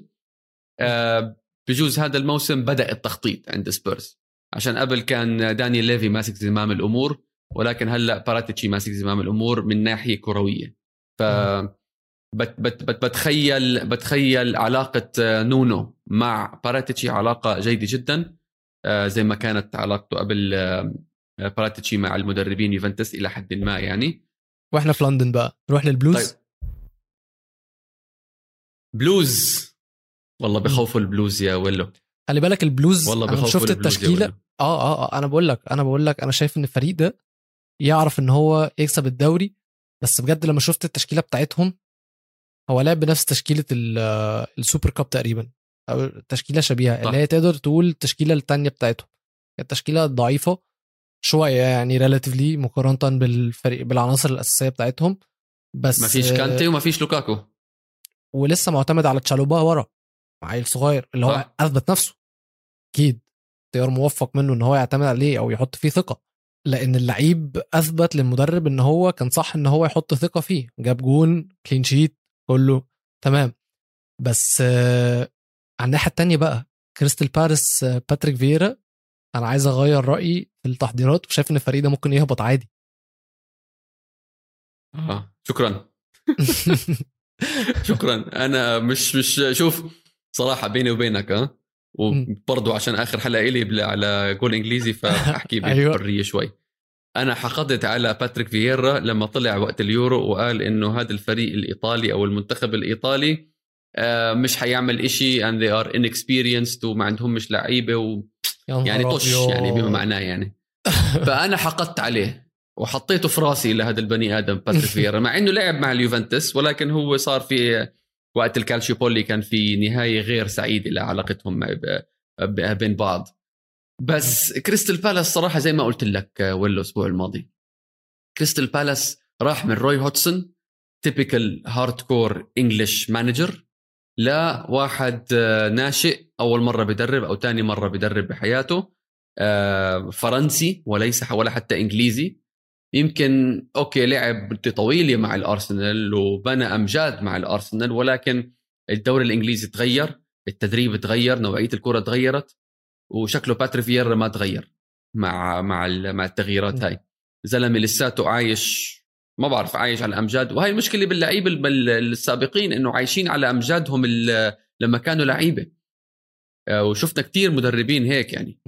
آه، بجوز هذا الموسم بدأ التخطيط عند سبيرز. عشان قبل كان دانيال ليفي ماسك زمام الأمور ولكن هلأ باراتيتشي ماسك زمام الأمور من ناحية كروية. ف بت بت بت بتخيل بتخيل علاقة آه، نونو مع باراتيتشي علاقة جيدة جدا آه، زي ما كانت علاقته قبل آه، باراتيتشي مع المدربين يوفنتوس إلى حد ما يعني. وإحنا في لندن بقى. نروح للبلوز؟ طيب. بلوز. والله بخوفوا البلوز يا ولو خلي بالك البلوز والله أنا شفت التشكيلة. آه آه آه أنا بقول لك أنا بقول لك أنا شايف إن الفريق ده يعرف إن هو يكسب الدوري بس بجد لما شفت التشكيلة بتاعتهم هو لعب بنفس تشكيلة آه، ال Super Cup تقريبا أو تشكيلة شبيهة صح. اللي هي تقدر تقول التشكيلة الثانية بتاعتهم كانت تشكيله ضعيفة شوية يعني relatively مقارنة بالفريق بالعناصر الأساسية بتاعتهم بس ما فيش آه، كانتي وما فيش لوكاكو ولسه معتمد على تشالوبا ورا عيل صغير اللي هو صح. أثبت نفسه أكيد اختيار موفق منه إن هو يعتمد عليه أو يحط فيه ثقة لأن اللعيب أثبت للمدرب إن هو كان صح إن هو يحط ثقة فيه جاب جون clean sheet كله تمام. بس آه، على الناحية التانية بقى كريستال بالاس آه، باتريك فييرا أنا عايز أغير رأيي في التحضيرات وشايف إن الفريق ده ممكن يهبط عادي. آه. شكرا. شكرا. أنا مش مش شوف صراحة بيني وبينك ها وبرضه عشان آخر حلقة إلي على جول إنجليزي فأحكي أيوة. بحريه شوي. أنا حقدت على باتريك فييرا لما طلع وقت اليورو وقال إنه هذا الفريق الإيطالي أو المنتخب الإيطالي آه، مش حيعمل إشي and they are inexperienced وما عندهم مش لعيبة و... يعني طش. يعني بما معناه يعني فأنا حقدت عليه وحطيته في راسي لهذا البني آدم باتريك فييرا مع إنه لعب مع اليوفنتوس ولكن هو صار في وقت الكالشيوبولي كان في نهاية غير سعيدة لعلاقتهم بين بعض بس كريستال بالاس صراحة زي ما قلت لك ولو الأسبوع الماضي. كريستال بالاس راح من روي هودسون typical hardcore English manager لواحد آه، ناشئ أول مرة بدرب أو ثاني مرة بدرب بحياته آه، فرنسي وليس ولا حتى إنجليزي. يمكن okay لعب طويلة مع الأرسنال وبنى أمجاد مع الأرسنال ولكن الدوري الإنجليزي تغير التدريب تغير نوعية الكرة تغيرت. وشكله باتري فييرا ما تغير مع مع مع التغييرات هاي. زلمة لساته عايش ما بعرف عايش على أمجاد. وهي المشكلة باللعيبه السابقين إنه عايشين على أمجادهم لما كانوا لعيبة. آه، وشفنا كتير مدربين هيك يعني.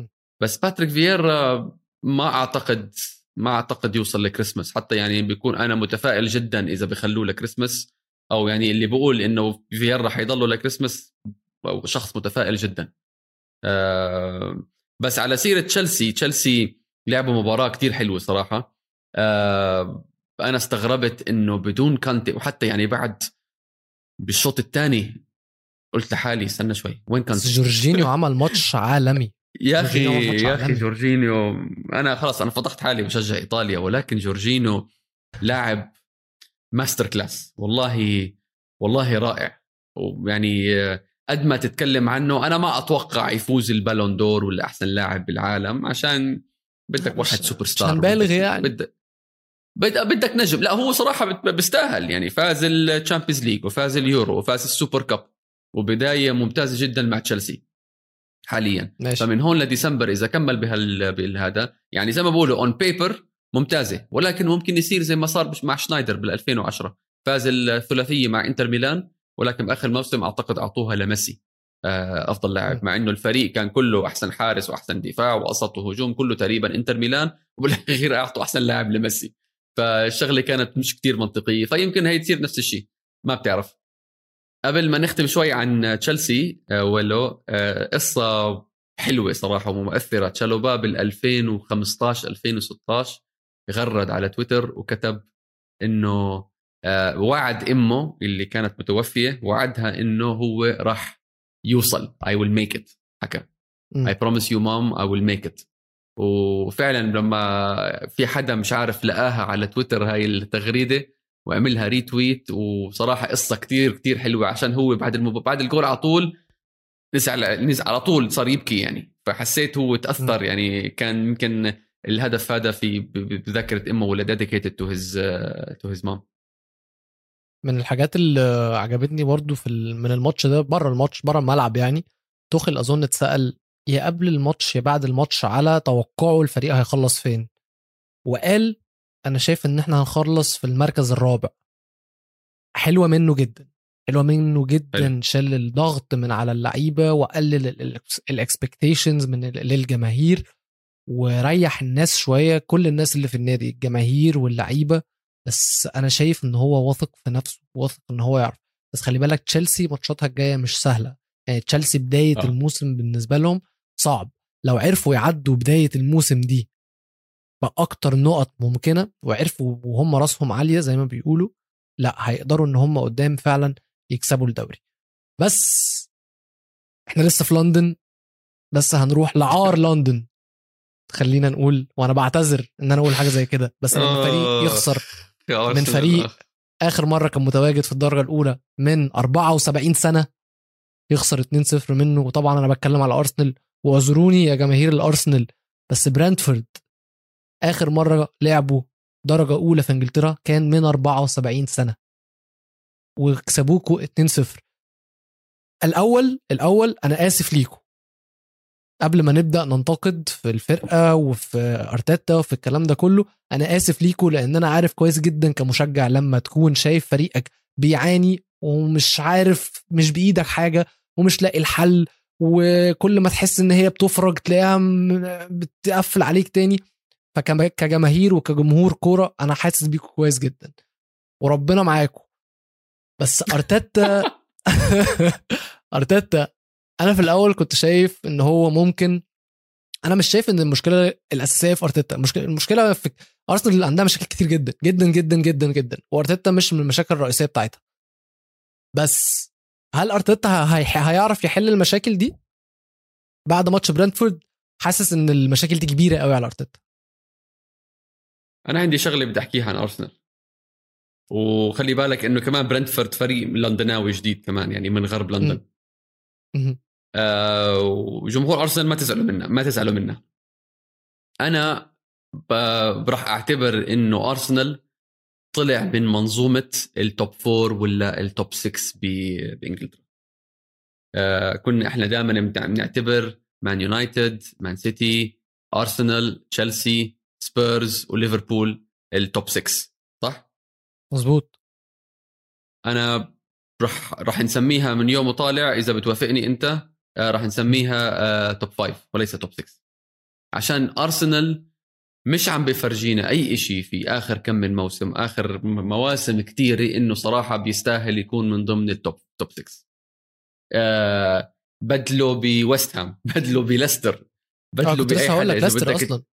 بس باتريك فييرا ما أعتقد ما أعتقد يوصل لكريسماس. حتى يعني بيكون أنا متفائل جدا إذا بخلوه لكريسماس أو يعني اللي بقول إنه فييرا حيضله لكريسماس شخص متفائل جدا. آه، بس على سيرة تشيلسي تشيلسي لعبوا مباراة كتير حلوة صراحة. آه، فانا استغربت إنه بدون كانتي وحتى يعني بعد بالشوط الثاني قلت لحالي استنى شوي وين كانتي؟ جورجينيو عمل ماتش عالمي. يا أخي يا أخي جورجينيو أنا خلاص أنا فضحت حالي بشجع إيطاليا ولكن جورجينيو لاعب masterclass والله والله رائع. ويعني قد ما تتكلم عنه أنا ما أتوقع يفوز ال fr: Ballon d'Or ولا أحسن لاعب بالعالم عشان بدك واحد سوبر ستار عشان بالغ يعني. بدك بدك نجم. لا هو صراحة بيستاهل يعني. فاز ال Champions League وفاز اليورو وفاز ال Super Cup وبداية ممتازة جدا مع تشيلسي حاليا. ماشي. فمن هون لديسمبر إذا كمل بهال بهذا يعني زي ما بقولوا on paper ممتازة ولكن ممكن يصير زي ما صار مع شنايدر بال 2010 فاز الثلاثية مع إنتر ميلان ولكن بآخر موسم أعتقد أعطوها لميسي آه، أفضل لاعب مع إنه الفريق كان كله أحسن حارس وأحسن دفاع وسط وهجوم كله تقريبا إنتر ميلان وبالأخير أعطوا أحسن لاعب لميسي. فالشغلة كانت مش كتير منطقية فيمكن هي تصير نفس الشيء ما بتعرف. قبل ما نختم شوي عن تشيلسي آه، ولو آه، قصة حلوة صراحة ومؤثرة. تشالوبا بال 2015 2016 غرد على تويتر وكتب إنه وعد إمه اللي كانت متوفية وعدها إنه هو راح يوصل. I will make it. حكى. I promise you mom I will make it. وفعلا لما في حدا مش عارف لقاها على تويتر هاي التغريدة وعملها retweet وصراحة قصة كتير كتير حلوة عشان هو بعد المب... بعد الجول على طول نزل نزل على طول صار يبكي يعني. فحسيت هو تأثر يعني كان يمكن الهدف هذا في بذاكرة إمه ولا dedicated to his to his mom من الحاجات اللي عجبتني برضو في من الماتش ده بره الماتش بره الملعب يعني توخل أظن اتسأل يا قبل الماتش يا بعد الماتش على توقعه الفريق هيخلص فين؟ وقال أنا شايف إن إحنا هنخلص في المركز الرابع. حلوة منه جدا حلوة منه جدا شال الضغط من على اللعيبة وقلل الاكسبكتيشنز من للجماهير وريح الناس شوية كل الناس اللي في النادي الجماهير واللعيبة. بس أنا شايف إن هو واثق في نفسه واثق إن هو يعرف. بس خلي بالك تشيلسي ماتشاتها الجاية مش سهلة. يعني تشيلسي بداية آه. الموسم بالنسبة لهم صعب. لو عرفوا يعدوا بداية الموسم دي بأكتر نقط ممكنة وعرفوا وهم راسهم عالية زي ما بيقولوا لا هيقدروا إن هم قدام فعلا يكسبوا الدوري. بس إحنا لسه في لندن بس هنروح لعار لندن. خلينا نقول وأنا بعتذر إن أنا أقول حاجة زي كده بس لما فريق آه. يخسر من فريق آخر مرة كان متواجد في الدرجة الأولى من 74 سنة يخسر 2-0 منه. وطبعا أنا بتكلم على أرسنال واعذروني يا جماهير الأرسنال بس برانتفورد آخر مرة لعبوا درجة أولى في إنجلترا كان من 74 سنة. وكسبوكوا 2-0 الأول الأول أنا آسف ليكم قبل ما نبدأ ننتقد في الفرقة وفي أرتيتا وفي الكلام ده كله أنا آسف ليكم لأن أنا عارف كويس جدا كمشجع لما تكون شايف فريقك بيعاني ومش عارف مش بإيدك حاجة ومش لاقي الحل وكل ما تحس إن هي بتفرج تلاقيها بتقفل عليك تاني. فكجماهير وكجمهور كورة أنا حاسس بيكم كويس جدا وربنا معاكم بس أرتيتا أرتيتا أنا في الأول كنت شايف إن هو ممكن أنا مش شايف إن المشكلة الأساسية في أرتيتا. المشكلة المشكلة في أرسنال عندها مشاكل كتير جدا جدا جدا جدا جدا وأرتيتا مش من المشاكل الرئيسية بتاعتها. بس هل أرتيتا هي... هيعرف يحل المشاكل دي؟ بعد ماتش برنتفورد حاسس إن المشاكل دي كبيرة قوي على أرتيتا. أنا عندي شغلة بدي أحكيها عن أرسنال. وخلي بالك إنه كمان برنتفورد فريق لندناوي جديد كمان يعني من غرب لندن. مهم. آه وجمهور أرسنال ما تزعلوا منا ما تزعلوا منا أنا راح أعتبر إنه أرسنال طلع من منظومة ال top four ولا ال top 6 ب- بإنجلترا. آه كنا إحنا دائما بنعتبر مان يونايتد مان سيتي أرسنال تشيلسي سبيرز وليفربول ال top 6 صح؟ مظبوط. أنا راح راح نسميها من يوم وطالع إذا بتوافقني أنت راح نسميها آه، top 5 وليس top 6 عشان ارسنال مش عم بفرجينا أي شيء في آخر كم من موسم آخر مواسم كثيره إنه صراحة بيستاهل يكون من ضمن ال top top 6 آه بدلوا بويست هام بدلوا بليستر بدلوا كنت بأي حدا. إذا بدك أصلا.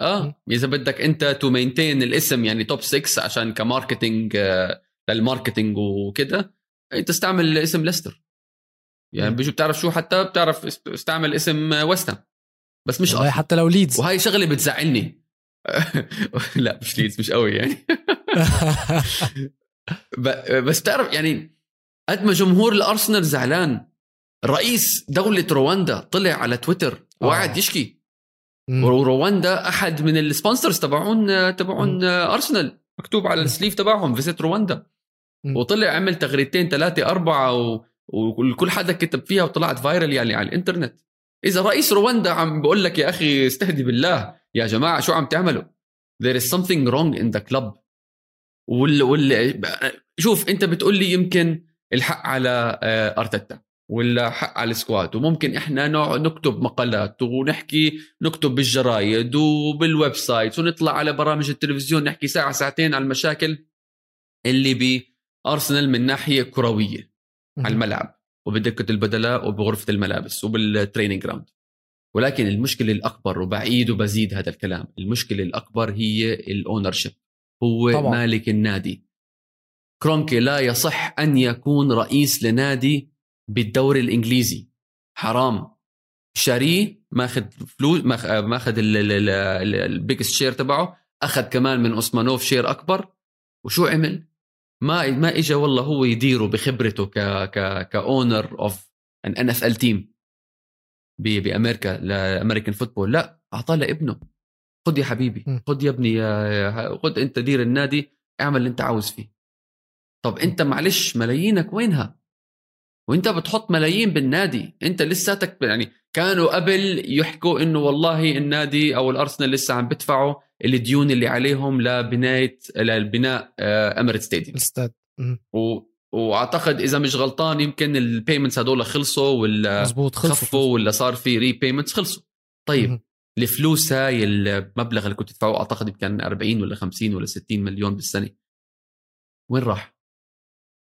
آه إذا بدك أنت to maintain الاسم يعني top 6 عشان ك marketing آه، لل marketing وكده تستعمل اسم ليستر. يعني. بيجوا بتعرف شو حتى بتعرف است- استعمل اسم ويست هام بس مش أصلاً. حتى لو ليدز وهاي شغلة بتزعلني لا مش ليدز مش قوي يعني بس بتعرف يعني قد ما جمهور الأرسنال زعلان رئيس دولة رواندا طلع على تويتر وقعد آه. يشكي. ورواندا أحد من ال sponsors تبعون تبعون أرسنال مكتوب على. ال sleeve تبعهم Visit رواندا. وطلع عمل تغريدتين ثلاثة أربعة و... وكل حدا كتب فيها وطلعت viral يعني على الإنترنت. إذا رئيس رواندا عم بقول لك يا أخي استهدي بالله يا جماعة شو عم تعملوا؟ There is something wrong in the club. وال... وال... شوف أنت بتقول لي يمكن الحق على آه، أرتيتا ولا حق على ال squad وممكن إحنا نكتب مقالات ونحكي نكتب بالجرايد وبال website ونطلع على برامج التلفزيون نحكي ساعة ساعتين على المشاكل اللي بأرسنال من ناحية كروية. على الملعب وبدكة البدلاء وبغرفة الملابس وبال training ground ولكن المشكلة الأكبر وبعيد وبزيد هذا الكلام المشكلة الأكبر هي ال ownership هو طبعاً. مالك النادي. كرونكي لا يصح أن يكون رئيس لنادي بالدوري الإنجليزي. حرام. شاريه ماخذ فلوس ماخ- ماخذ ال biggest share تبعه أخذ كمان من أوسمانوف share أكبر. وشو عمل؟ ما ما اجى والله هو يديره بخبرته ك ك ك owner of an NFL team بأمريكا ل American football. لا أعطاه لابنه. خذ يا حبيبي. خذ يا ابني خذ أنت دير النادي. اعمل اللي أنت عاوز فيه. طب أنت معلش ملايينك وينها؟ وأنت بتحط ملايين بالنادي. أنت لساتك يعني كانوا قبل يحكوا إنه والله النادي أو الأرسنال لسه عم بدفعوا الديون اللي عليهم لبناية للبناء Emirates Stadium الاستاد. واعتقد إذا مش غلطان يمكن ال payments هدول خلصوا ولا مظبوط خلصوا خفوا ولا صار في repayments خلصوا. طيب مم. الفلوس هاي المبلغ اللي كنت تدفعه أعتقد كان 40 ولا 50 ولا 60 مليون بالسنة. وين راح؟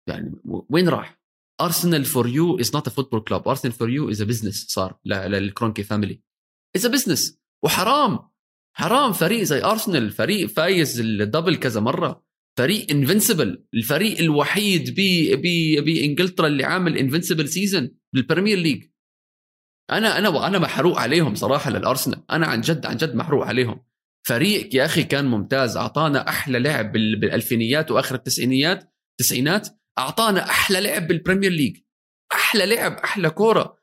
يعني وين راح؟ Arsenal for you is not a football club Arsenal for you is a business صار لل Kroenke family is a business وحرام. حرام فريق زي أرسنال فريق فايز ال double كذا مرة فريق invincible الفريق الوحيد ب ب بإنجلترا اللي عامل invincible season بال Premier League أنا أنا أنا محروق عليهم صراحة للأرسنال. أنا عن جد عن جد محروق عليهم. فريق يا أخي كان ممتاز أعطانا أحلى لعب بال- بالألفينيات وآخر التسعينيات التسعينات أعطانا أحلى لعب بال Premier League أحلى لعب أحلى كورة.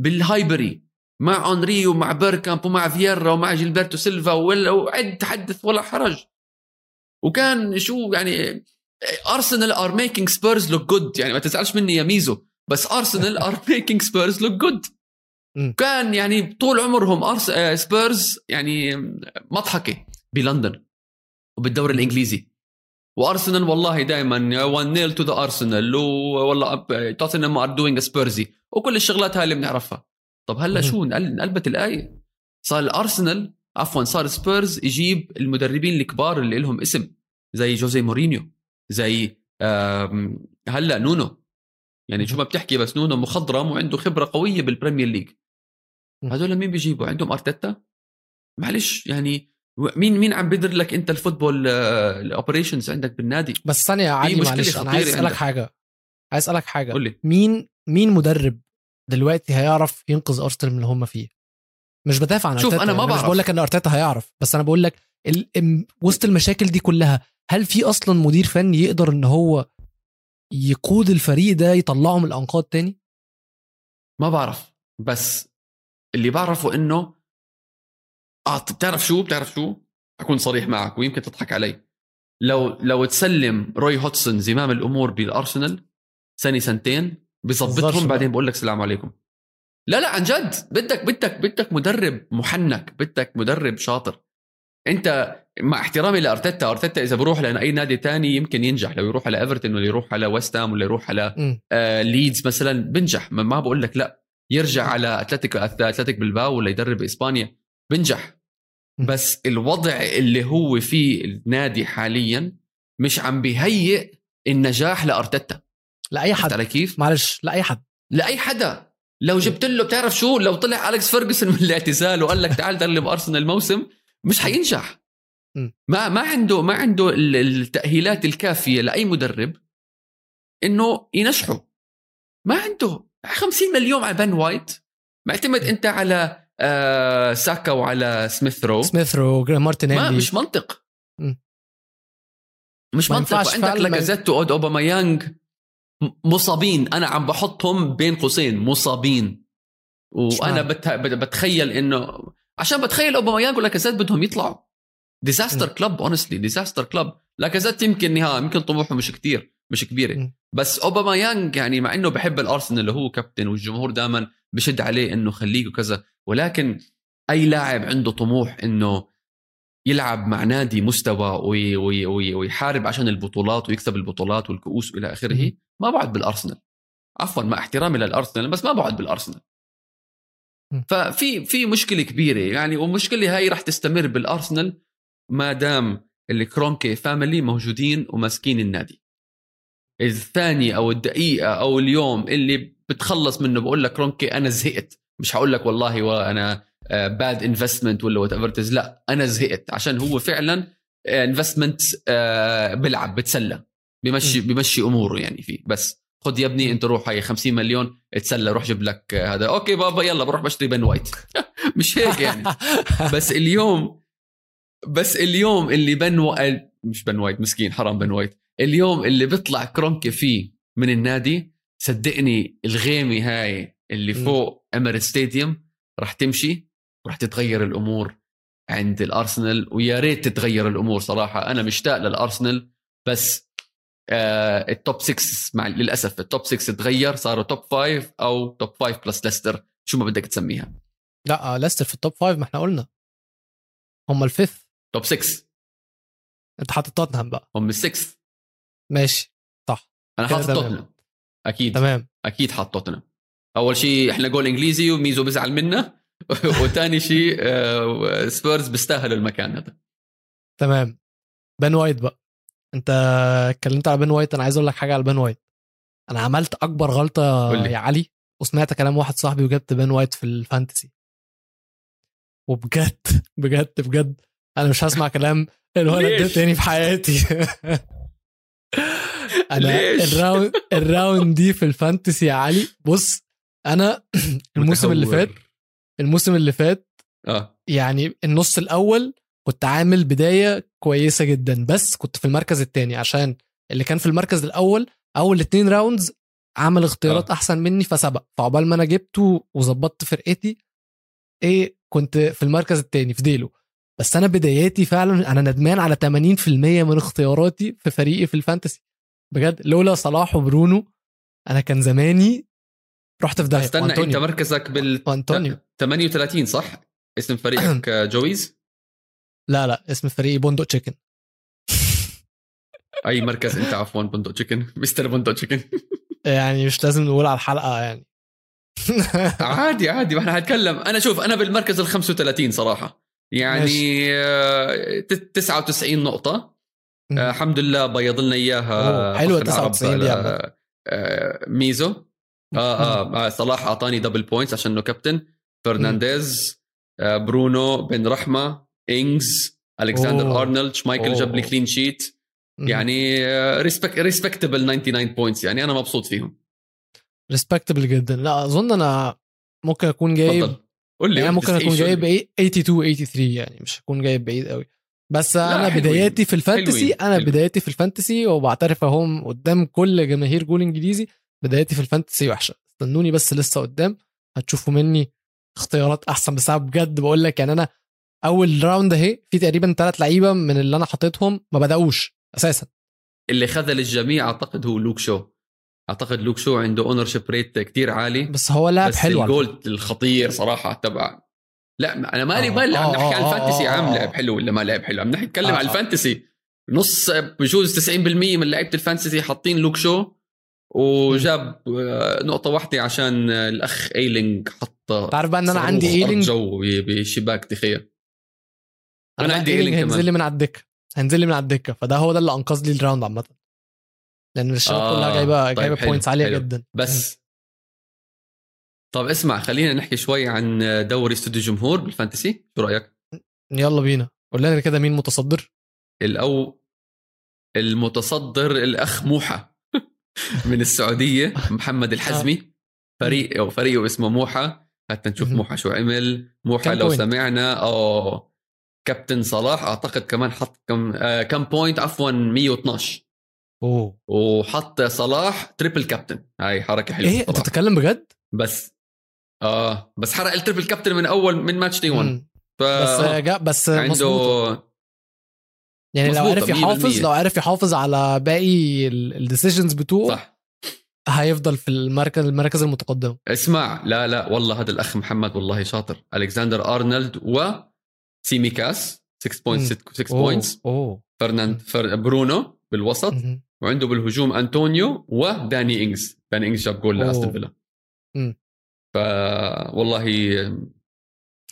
بال Highbury. مع أونري ومع بيركامب ومع فييرا ومع جيلبرتو سيلفا وعد تحدث ولا حرج. وكان شو يعني Arsenal are making Spurs look good يعني ما تزعلش مني يا ميزو بس Arsenal are making Spurs look good. كان يعني طول عمرهم أرس... آه، سبيرز يعني مضحكة بلندن وبالدوري الإنجليزي. وأرسنال والله دائما 1 nil to the Arsenal والله Tottenham are doing Spursy وكل الشغلات هاي اللي بنعرفها. طب هلا. شو؟ انقل- انقلبت الآية. صار الأرسنال عفوا صار سبيرز يجيب المدربين الكبار اللي لهم اسم زي جوزي مورينيو زي هلا نونو. يعني شو ما بتحكي بس نونو مخضرم وعنده خبرة قوية بال Premier League. هذول مين بيجيبوا؟ عندهم أرتيتا؟ معلش يعني مين مين عم بدير لك انت ال football ال operations عندك بالنادي؟ بس ثانية يا علي معلش أنا عايز أسألك. حاجة. عايز أسألك حاجة. قول لي. مين مين مدرب دلوقتي هيعرف ينقذ أرسنال من اللي هم فيه. مش بدافع عن شوف، أرتيتا، أنا ما مش بعرف. بقول لك إن أرتيتا هيعرف بس أنا بقول لك ال... وسط المشاكل دي كلها هل في أصلا مدير فني يقدر إن هو يقود الفريق ده يطلعه من الأنقاض تاني؟ ما بعرف بس اللي بعرفه إنه آه بتعرف شو؟ بتعرف شو؟ أكون صريح معك ويمكن تضحك علي. لو لو تسلم روي هوتسون زمام الأمور بالأرسنال سنة سنتين بظبطهم. بعدين بقول لك السلام عليكم. لا لا عن جد. بدك بدك بدك مدرب محنك بدك مدرب شاطر. انت مع احترامي لأرتيتا أرتيتا إذا بروح لأي نادي تاني يمكن ينجح. لو يروح على إيفرتون ولا يروح على ويست هام ولا يروح على. آه ليدز مثلا بنجح. ما, ما بقول لك لا. يرجع على أتلتيك أتلتيك بلباو ولا يدرب إسبانيا. بنجح. م. بس الوضع اللي هو فيه النادي حاليا مش عم بيهيئ النجاح لأرتيتا. لأي حد. علي كيف؟ معلش لأي حد. لأي حدا. لو جبت له بتعرف شو؟ لو طلع أليكس فيرجسون من الاعتزال وقال لك تعال درب أرسنال الموسم مش حينجح. ما ما عنده ما عنده ال- التأهيلات الكافية لأي مدرب إنه ينجحه. ما عنده. 50 مليون على بن وايت. معتمد أنت على آه ساكا وعلى سميث رو. سميث رو ما مارتينيلي. مش منطق. مش ما منطق. ما- لاكازيت وأود أوباميانج. م- مصابين أنا عم بحطهم بين قوسين مصابين وأنا؟ بت... بتخيل انه عشان بتخيل أوباميانج ولاكازيت بدهم يطلعوا disaster. club honestly disaster club لاكازيت يمكن نهاية يمكن طموحه مش كتير مش كبيرة م. بس أوباميانج يعني مع إنه بحب الأرسنال اللي هو كابتن والجمهور دائما بشد عليه إنه خليك وكذا ولكن أي لاعب عنده طموح إنه يلعب مع نادي مستوى وي وي وي ويحارب عشان البطولات ويكسب البطولات والكؤوس والى آخره. ما بقعد بالأرسنال. عفوا مع احترامي للأرسنال بس ما بقعد بالأرسنال. ففي في مشكلة كبيرة يعني والمشكلة هاي رح تستمر بالأرسنال ما دام ال Kroenke family موجودين وماسكين النادي. الثانية أو الدقيقة أو اليوم اللي بتخلص منه بقول لك كرونكي أنا زهقت. مش هقول لك والله وأنا bad investment ولا whatever لا أنا زهقت. عشان هو فعلا investment بيلعب بتسلى. بمشي بمشي أموره يعني فيه. بس خد يا ابني أنت روح هاي 50 مليون اتسلى روح جيب لك هذا. okay بابا يلا بروح بشتري بن وايت مش هيك يعني. بس اليوم بس اليوم اللي بن و... مش بن وايت مسكين حرام بن وايت اليوم اللي بيطلع كرونكي فيه من النادي صدقني الغيمة هاي اللي. فوق Emirates Stadium رح تمشي ورح تتغير الأمور عند الأرسنال ويا ريت تتغير الأمور صراحة. أنا مشتاق للأرسنال بس آه ال top 6 مع للأسف ال top 6 تغير صاروا top 5 أو top 5 plus ليستر شو ما بدك تسميها. لا آه، ليستر في ال top five ما إحنا قلنا. هم ال fifth top 6 أنت حاطط توتنهام بقى. هم السكس ماشي صح. أنا حاطط. توتنهام أكيد. تمام. أكيد حاط توتنهام أول شيء إحنا جول إنجليزي وميزو بزعل منا. وثاني شيء آه، سبيرز بيستاهلوا المكان هذا. تمام. بن وايت بقى. انت اتكلمت على بن وايت أنا عايز أقول لك حاجة على بن وايت أنا عملت اكبر غلطة قول لي. يا علي وسمعت كلام واحد صاحبي وجبت بن وايت في ال fantasy وبجد بجد بجد أنا مش هسمع كلام الولد ده؟ تاني في حياتي أنا؟ ال round ال round دي في ال fantasy يا علي بص أنا الموسم اللي. فات الموسم اللي فات آه يعني النص الأول كنت عامل بداية كويسة جدا. بس كنت في المركز الثاني عشان اللي كان في المركز الأول أول اتنين rounds عمل اختيارات آه. أحسن مني فسبق. فعقبال ما أنا جبته وظبطت فرقتي إيه كنت في المركز الثاني في ديلو. بس أنا بداياتي فعلا أنا ندمان على 80% من اختياراتي في فريقي في ال fantasy. بجد لولا صلاح وبرونو أنا كان زماني رحت في داهية. استنى أنت. مركزك بال وانطونيو 38 صح؟ اسم فريقك آه، جويز؟ لا لا اسم فريقي بندق chicken أي مركز أنت عفوا بندق chicken mister بندق chicken يعني مش لازم نقول على الحلقة يعني. عادي عادي ما إحنا هنتكلم أنا شوف أنا بالمركز ال 35 صراحة. يعني آه، ت- 99 نقطة. آه، الحمد لله بيض لنا إياها. العرب 99 دي عامة. آه، ميزو. آه, آه آه صلاح أعطاني double points عشان إنه كابتن فرنانديز آه برونو بن رحمة. انجز الكسندر أوه. ارنولد شمايكل أوه. جاب لي clean sheet يعني respectable 99 points يعني أنا مبسوط فيهم respectable جدا لا أظن أنا ممكن أكون جايب تفضل قول لي يعني ممكن أكون جايب لي. إيه 82 83 يعني مش هكون جايب بعيد قوي بس أنا حلوين. بداياتي في ال fantasy حلوين. أنا. بداياتي في ال fantasy وبعترف أهم قدام كل جماهير جول إنجليزي بداياتي في ال fantasy وحشة استنوني بس لسه قدام هتشوفوا مني اختيارات أحسن بس أنا بجد بقول لك يعني أنا أول round أهي في تقريبا ثلاث لعيبة من اللي أنا حاططهم ما بدأوش أساسا. اللي خذل الجميع أعتقد هو لوك شو. أعتقد لوك شو عنده ownership rate كثير عالي. بس هو لاعب حلو على فكرة. الجول الخطير صراحة تبع. لا أنا مالي آه، مالي عم آه، نحكي عن آه، ال fantasy آه، آه. لعب حلو ولا ما لعب حلو؟ عم نحكي نتكلم آه، عن آه. ال fantasy نص بجوز 90% من لعيبة ال fantasy حاطين لوك شو. وجاب آه، نقطة واحدة عشان آه، الأخ ايلينج حط تعرف بقى أنا صاروخ عندي ايلينج جو بشباك تخيل. أنا أنا عندي كمان. هينزل لي من على الدكة. هينزل لي من على الدكة. فده هو ده اللي أنقذ لي ال round عامة. لأن الشباب آه، كلها جايبه طيب جايبة points عالية حلو. جدا. بس طب اسمع خلينا نحكي شوي عن دوري استوديو جمهور بال fantasy. شو رأيك؟ يلا بينا. قول لنا كده مين متصدر؟ الأو المتصدر الأخ موحى من السعودية محمد الحزمي. فريق أو فريقه اسمه موحى. حتى نشوف. موحى شو عمل. موحى لو؟ سمعنا أو كابتن صلاح أعتقد كمان حط كم آه كم point عفوا 112 أوه. وحط صلاح triple captain هاي حركة حلوة إيه أنت. بتتكلم بجد؟ بس. آه بس حرق ال triple captain من أول من match day 1 مم. ف بس جا بس مظبوط عنده يعني لو مظبوطة، عرف يحافظ 100%. لو عرف يحافظ على باقي ال decisions بتوعه صح. هيفضل في المركز المراكز المتقدمة. اسمع لا لا والله هذا الأخ محمد والله شاطر. ألكسندر أرنولد و سيميكاس 6 points 6 أوه points فرناند فر... برونو بالوسط مهم. وعنده بالهجوم انطونيو وداني إنجز. داني إنجز جاب جول. لأستون فيلا. مم. ف والله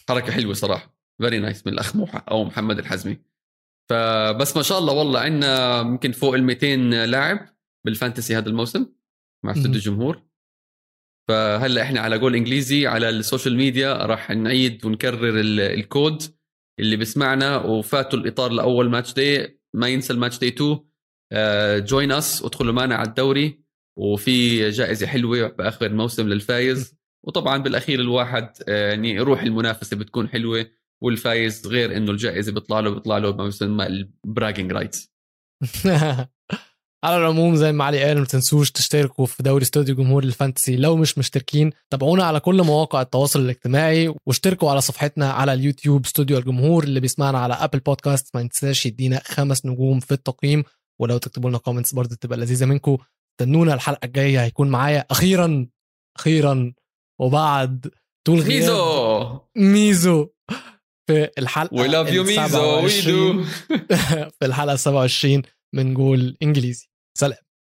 حركة حلوة صراحة. very nice من الأخ موحى أو محمد الحزمي. فبس ما شاء الله والله عندنا يمكن فوق ال 200 لاعب بال fantasy هذا الموسم مع استوديو. الجمهور. فهلا إحنا على جول إنجليزي على السوشيال ميديا راح نعيد ونكرر ال- الكود. اللي بسمعنا وفاته القطار لأول match day ما ينسى ال match day 2 join us وادخلوا معنا على الدوري. وفي جائزة حلوة بآخر الموسم للفايز. وطبعا بالأخير الواحد آه، يعني روح المنافسة بتكون حلوة. والفايز غير إنه الجائزة بيطلع له بيطلع له ما يسمى ال bragging rights على العموم زي ما علي قال ما تنسوش تشتركوا في دوري استوديو جمهور ال fantasy لو مش مشتركين. تابعونا على كل مواقع التواصل الاجتماعي واشتركوا على صفحتنا على اليوتيوب استوديو الجمهور اللي بيسمعنا على أبل بودكاست ما ينساش يدينا خمس نجوم في التقييم. ولو تكتبوا لنا comments برضه تبقى لذيذة منكم. استنونا الحلقة الجاية هيكون معايا أخيرا أخيرا وبعد طول غياب ميزو. ميزو في الحلقة we love you ميزو. وي 27 دو في الحلقة 27 من جول إنجليزي. سلام